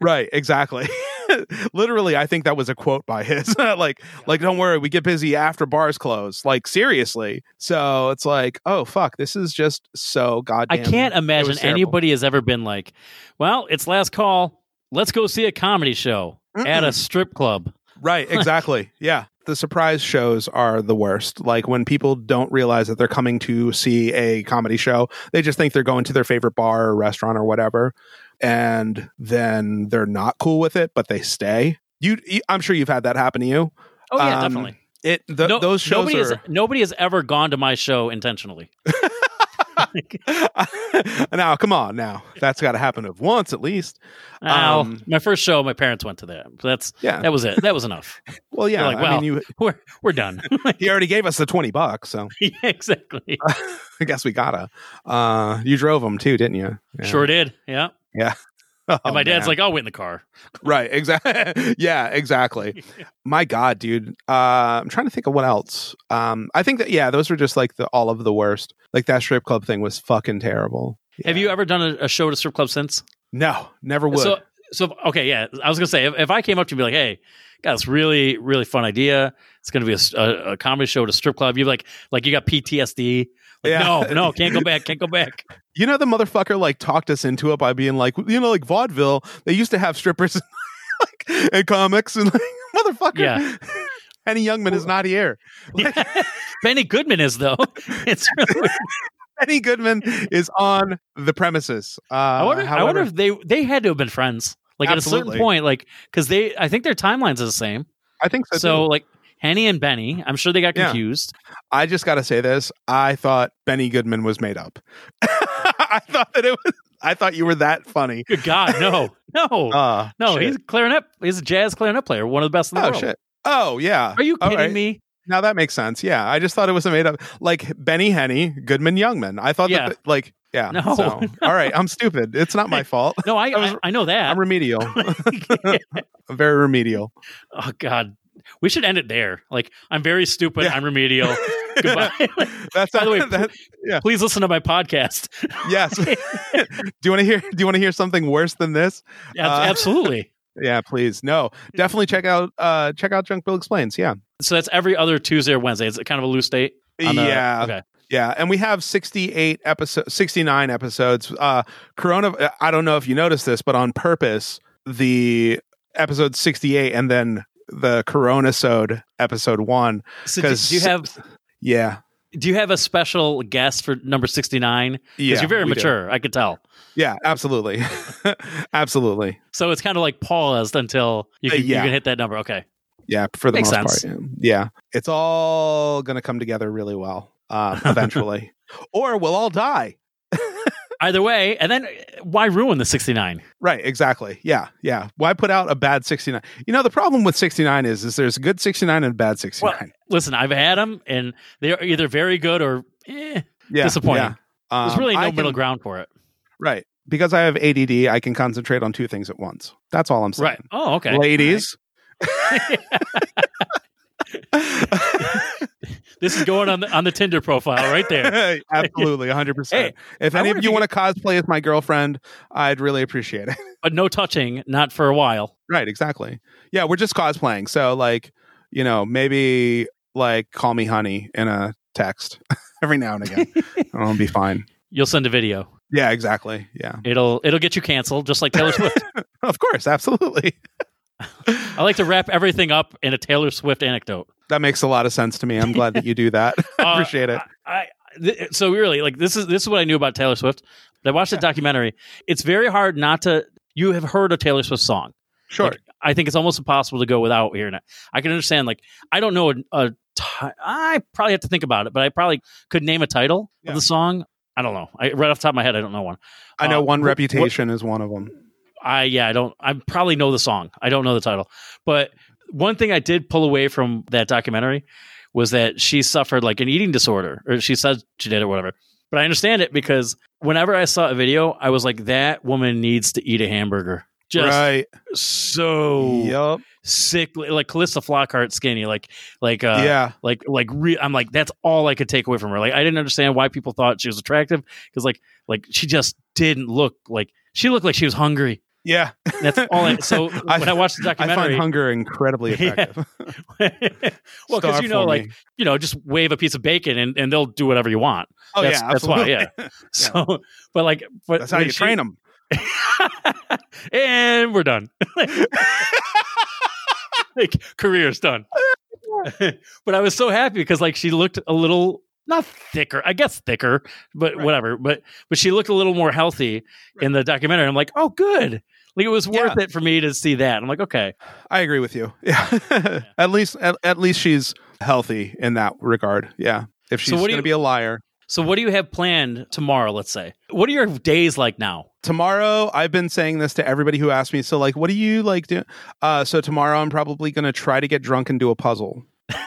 S3: right, exactly. Literally, I think that was a quote by his. like, like, don't worry, we get busy after bars close. Like, seriously. So it's like, oh fuck, this is just so goddamn I
S1: can't imagine anybody has ever been like, "Well, it's last call. Let's go see a comedy show at a strip club."
S3: Right, exactly. yeah. The surprise shows are the worst. Like when people don't realize that they're coming to see a comedy show, they just think they're going to their favorite bar or restaurant or whatever. And then they're not cool with it, but they stay. You, I'm sure you've had that happen to you.
S1: Oh yeah,
S3: Um,
S1: definitely.
S3: It th-
S1: No-
S3: those shows
S1: nobody
S3: are
S1: has nobody has ever gone to my show intentionally.
S3: now, come on, now that's got to happen of once at least. Um,
S1: my first show, my parents went to that. That's
S3: Yeah.
S1: that was it. That was enough.
S3: Well, yeah.
S1: Like,
S3: I mean, you
S1: We're we're done.
S3: he already gave us the twenty bucks, so
S1: yeah, exactly.
S3: I guess we gotta. Uh, you drove them too, didn't you? Yeah.
S1: Sure did. Yeah. Yeah.
S3: Oh,
S1: And my dad's
S3: man.
S1: like, "I'll wait in the car."
S3: right, exactly. yeah, exactly. My God, dude. Uh, I'm trying to think of what else. Um, I think that yeah, those were just like the all of the worst. Like that strip club thing was fucking terrible.
S1: Have you ever done a, a show at a strip club since?
S3: No, never would.
S1: So, so okay, yeah. I was gonna say if, if I came up to you and be like, "Hey, got this really, really fun idea. It's gonna be a a comedy show at a strip club." You like, like you got PTSD. Like,
S3: Yeah.
S1: no, no, can't go back, can't go back.
S3: You know, the motherfucker like talked us into it by being like, you know, like vaudeville. They used to have strippers, like and comics, and like motherfucker.
S1: Yeah.
S3: Henny Youngman is not here. Like,
S1: Benny Goodman is though. It's really.
S3: Henny Goodman is on the premises. Uh,
S1: I wonder. I wonder if they they had to have been friends. Like at a certain point, like because they, I think their timelines are the same.
S3: I think so.
S1: So
S3: too.
S1: like Henny and Benny, I'm sure they got
S3: Yeah.
S1: confused.
S3: I just got to say this. I thought Benny Goodman was made up. I thought that it was. I thought you were that funny.
S1: Good God, no, no,
S3: Uh,
S1: no.
S3: shit.
S1: He's a clarinet. He's a jazz clarinet player, one of the best in the
S3: oh
S1: world.
S3: shit. Oh yeah.
S1: Are you kidding
S3: right.
S1: me?
S3: Now that makes sense. Yeah, I just thought it was a made up like Benny Henny Goodman Youngman. I thought
S1: Yeah.
S3: that the- like yeah.
S1: No.
S3: So, all right, I'm stupid. It's not my fault.
S1: No, I
S3: I was-
S1: I, I know that.
S3: I'm remedial. I'm very remedial.
S1: oh God, we should end it there. Like I'm very stupid.
S3: Yeah.
S1: I'm remedial. Goodbye.
S3: That's
S1: By the way,
S3: that, yeah.
S1: Please listen to my podcast.
S3: Yes. do you want to hear? Do you want to hear something worse than this?
S1: Ab-
S3: Uh,
S1: Absolutely.
S3: Yeah, please. No, definitely check out uh check out Drunk Bill Explains. Yeah.
S1: So that's every other Tuesday or Wednesday. It's kind of a loose date. the-
S3: yeah.
S1: Okay.
S3: Yeah, and we have 68 episodes 69 episodes. Uh Corona I don't know if you noticed this, but on purpose the episode 68 and then the Corona sode episode 1
S1: So do, you have
S3: yeah.
S1: do you have a special guest for number sixty nine? Because
S3: Yeah.
S1: you're very
S3: we do.
S1: mature. I could tell.
S3: Yeah, absolutely. absolutely.
S1: So it's kind of like paused until you
S3: Uh,
S1: can, you can hit that number. Okay.
S3: Yeah, for the
S1: Makes
S3: most
S1: sense.
S3: part. Yeah. yeah. It's all going to come together really well um, eventually. or we'll all die.
S1: Either way, and then why ruin the 69?
S3: Right, exactly. Yeah, yeah. Why put out a bad 69? You know, the problem with 69 is is there's a good 69 and a bad 69.
S1: Listen, I've had them, and they're either very good or eh,
S3: yeah,
S1: disappointing.
S3: yeah.
S1: there's
S3: Um,
S1: really no
S3: I
S1: middle ground for it.
S3: Right. Because I have ADD, I can concentrate on two things at once. That's all I'm saying.
S1: Right. Oh, okay.
S3: Ladies.
S1: This is going on the on the Tinder profile right there.
S3: Absolutely, 100%.
S1: Hey,
S3: if any of you
S1: you
S3: want to cosplay as my girlfriend, I'd really appreciate it.
S1: But no touching, not for a while.
S3: right, exactly. Yeah, we're just cosplaying. So, like, you know, maybe like call me honey in a text every now and again. I'll be fine.
S1: You'll send a video.
S3: Yeah, exactly. Yeah.
S1: It'll it'll get you canceled, just like Taylor Swift.
S3: Of course, absolutely.
S1: I like to wrap everything up in a Taylor Swift anecdote.
S3: That makes a lot of sense to me. I'm glad that you do that. I
S1: Uh,
S3: appreciate it.
S1: I, th- so really like this is this is what I knew about Taylor Swift. But I watched the documentary. It's very hard not to. You have heard a Taylor Swift song.
S3: Sure.
S1: Like, I think it's almost impossible to go without hearing it. I can understand. Like I don't know a. a I probably have to think about it, but I probably could name a title
S3: Yeah.
S1: of the song. I don't know. I, right off the top of my head, I don't know one.
S3: I know
S1: uh,
S3: one reputation is one of them.
S1: I yeah, I don't. I probably know the song. I don't know the title, but one thing I did pull away from that documentary was that she suffered like an eating disorder, or she said she did or whatever. But I understand it because whenever I saw a video, I was like, that woman needs to eat a hamburger. just
S3: right.
S1: so
S3: Yup.
S1: sick, like Calista Flockhart skinny, like like uh,
S3: yeah.
S1: like like re- I'm like that's all I could take away from her. Like I didn't understand why people thought she was attractive because like like she just didn't look like she looked like she was hungry.
S3: Yeah.
S1: That's all. I, so
S3: I-
S1: when I watched the documentary,
S3: I find hunger incredibly
S1: Yeah.
S3: effective.
S1: well, because you know, like
S3: me.
S1: you know, just wave a piece of bacon and, and they'll do whatever you want.
S3: oh
S1: that's-
S3: yeah,
S1: that's why,
S3: absolutely.
S1: So, but like, but
S3: That's how you
S1: she-
S3: train them.
S1: and we're done. like career's done. but I was so happy because like she looked a little not thicker, I guess thicker, but
S3: Right.
S1: whatever. But but she looked a little more healthy in the documentary. I'm like, oh, good. Like it was worth it for me to see that. I'm like, okay,
S3: I agree with you. Yeah. at least at, at least she's healthy in that regard. Yeah. If she's
S1: So
S3: going to be a liar.
S1: So what do you have planned tomorrow? Let's say. What are your days like now?
S3: Tomorrow, I've been saying this to everybody who asked me. So, like, what do you like do? Uh, so tomorrow, I'm probably going to try to get drunk and do a puzzle,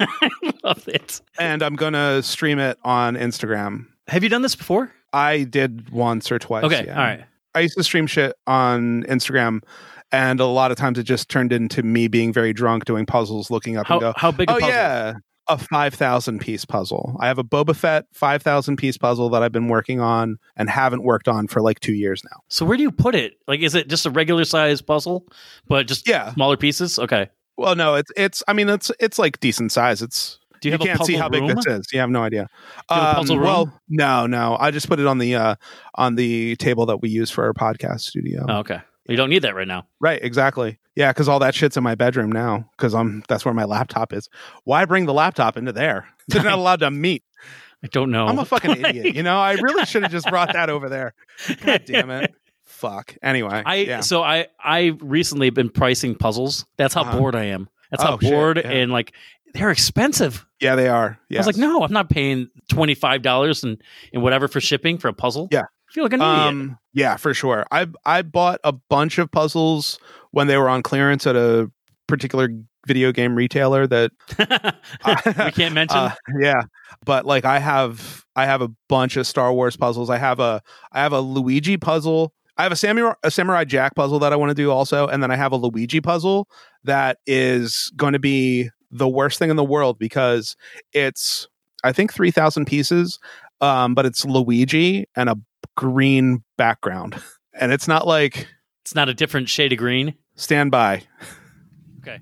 S1: Love it.
S3: and I'm going to stream it on Instagram.
S1: Have you done this before?
S3: I did once or twice.
S1: Okay,
S3: yeah.
S1: all right.
S3: I used to stream shit on Instagram, and a lot of times it just turned into me being very drunk, doing puzzles, looking up
S1: How
S3: and go,
S1: how big? A
S3: "Oh yeah, a five thousand piece puzzle." I have a Boba Fett five thousand piece puzzle that I've been working on and haven't worked on for like two years now.
S1: So where do you put it? Like, is it just a regular size puzzle, but just
S3: Yeah.
S1: smaller pieces? Okay.
S3: Well, no, it's it's. I mean, it's it's like decent size. It's
S1: Do you
S3: you,
S1: have
S3: can't see
S1: puzzle
S3: how big
S1: room?
S3: this is. You have no idea.
S1: Have room?
S3: Well, no, no. I just put it on the uh on the table that we use for our podcast studio.
S1: Oh, okay. You don't need that right now.
S3: Right, exactly. Yeah, because all that shit's in my bedroom now. Because I'm that's where my laptop is. Why bring the laptop into there? They're not allowed to meet.
S1: I don't know.
S3: I'm a fucking idiot. You know, I really should have just brought that over there. God damn it. Fuck. Anyway,
S1: I
S3: yeah.
S1: so I I recently been pricing puzzles. That's how
S3: Uh-huh.
S1: bored I am. That's how
S3: Oh, shit,
S1: bored
S3: yeah.
S1: and like they're expensive.
S3: yeah, they are.
S1: I was like, no, I'm not paying twenty five dollars and and whatever for shipping for a puzzle.
S3: Yeah.
S1: I feel like an idiot.
S3: Um, yeah, for sure. I I bought a bunch of puzzles when they were on clearance at a particular video game retailer that
S1: we can't mention.
S3: Uh, yeah, but like I have I have a bunch of Star Wars puzzles. I have a I have a Luigi puzzle. I have a samurai a samurai Jack puzzle that I want to do also, and then I have a Luigi puzzle that is going to be the worst thing in the world because it's I think three thousand pieces, um, but it's Luigi and a green background, and it's not like
S1: it's not a different shade of green.
S3: stand by.
S1: Okay.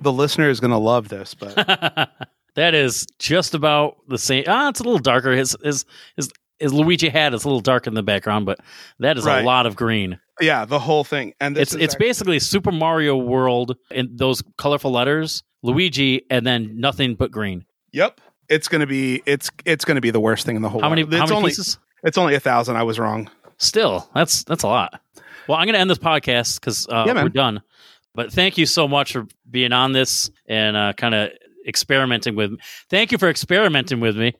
S3: The listener is going to love this, but
S1: that is just about the same. Ah, it's a little darker. His his his, his Luigi hat is a little dark in the background, but that is
S3: Right.
S1: a lot of green.
S3: Yeah, the whole thing. And this
S1: It's
S3: is
S1: it's
S3: actually-
S1: basically Super Mario World in those colorful letters, Luigi, and then nothing but green.
S3: Yep. It's gonna be it's it's gonna be the worst thing in the whole
S1: How many
S3: world.
S1: how
S3: It's
S1: many
S3: only
S1: pieces?
S3: it's only a thousand. I was wrong.
S1: Still, that's that's a lot. Well, I'm going to end this podcast because uh,
S3: Yeah,
S1: we're done. But thank you so much for being on this and uh, kind of experimenting with. me. Thank you for experimenting with me.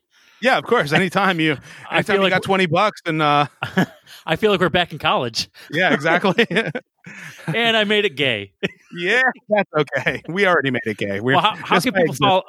S3: Yeah, of course. Anytime you
S1: I
S3: anytime
S1: feel
S3: you
S1: like
S3: got twenty bucks and uh
S1: I feel like we're back in college,
S3: yeah, exactly.
S1: and I made it gay.
S3: yeah, that's okay. We already made it gay. We're
S1: Well, how, how can people
S3: exist-
S1: follow?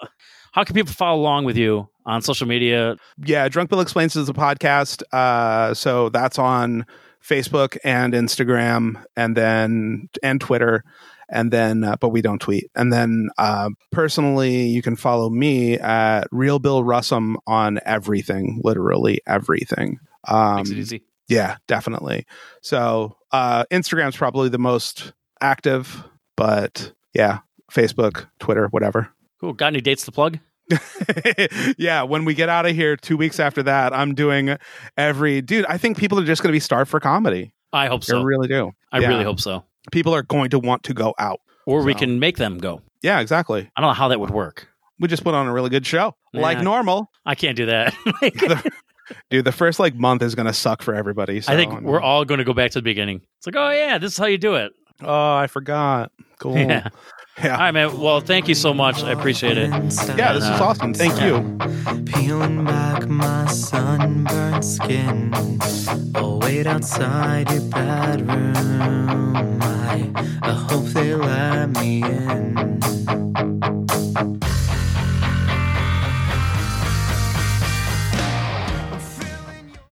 S1: How can people follow along with you on social media?
S3: yeah, Drunk Bill Explains is a podcast. Uh so that's on Facebook and Instagram and then and Twitter. And then, uh, but we don't tweet. And then, uh, personally, you can follow me at Real Bill Russum on everything, literally everything. Um,
S1: Makes it easy.
S3: Yeah, definitely. So uh Instagram's probably the most active, but yeah, Facebook, Twitter, whatever.
S1: Cool. Got any dates to plug?
S3: yeah, when we get out of here 2 weeks after that, I'm doing every dude, I think people are just going to be starved for comedy.
S1: I hope so.
S3: I really do.
S1: I
S3: Yeah.
S1: really hope so.
S3: People are going to want to go out.
S1: Or we can make them go.
S3: Yeah, exactly.
S1: I don't know how that would work.
S3: We just put on a really good show. Like normal.
S1: I can't do that.
S3: Dude, the first like month is going to suck for everybody. So,
S1: I think
S3: mean-
S1: we're all going to go back to the beginning. It's like, oh yeah, this is how you do it.
S3: Oh, I forgot. Cool.
S1: Yeah.
S3: Yeah.
S1: All right, man. Well, thank you so much. I appreciate it.
S3: Yeah, this is
S1: Uh,
S3: awesome. Thank you.
S2: Peeling back my sunburnt skin. Oh, wait outside your bedroom. I, I hope they let me in.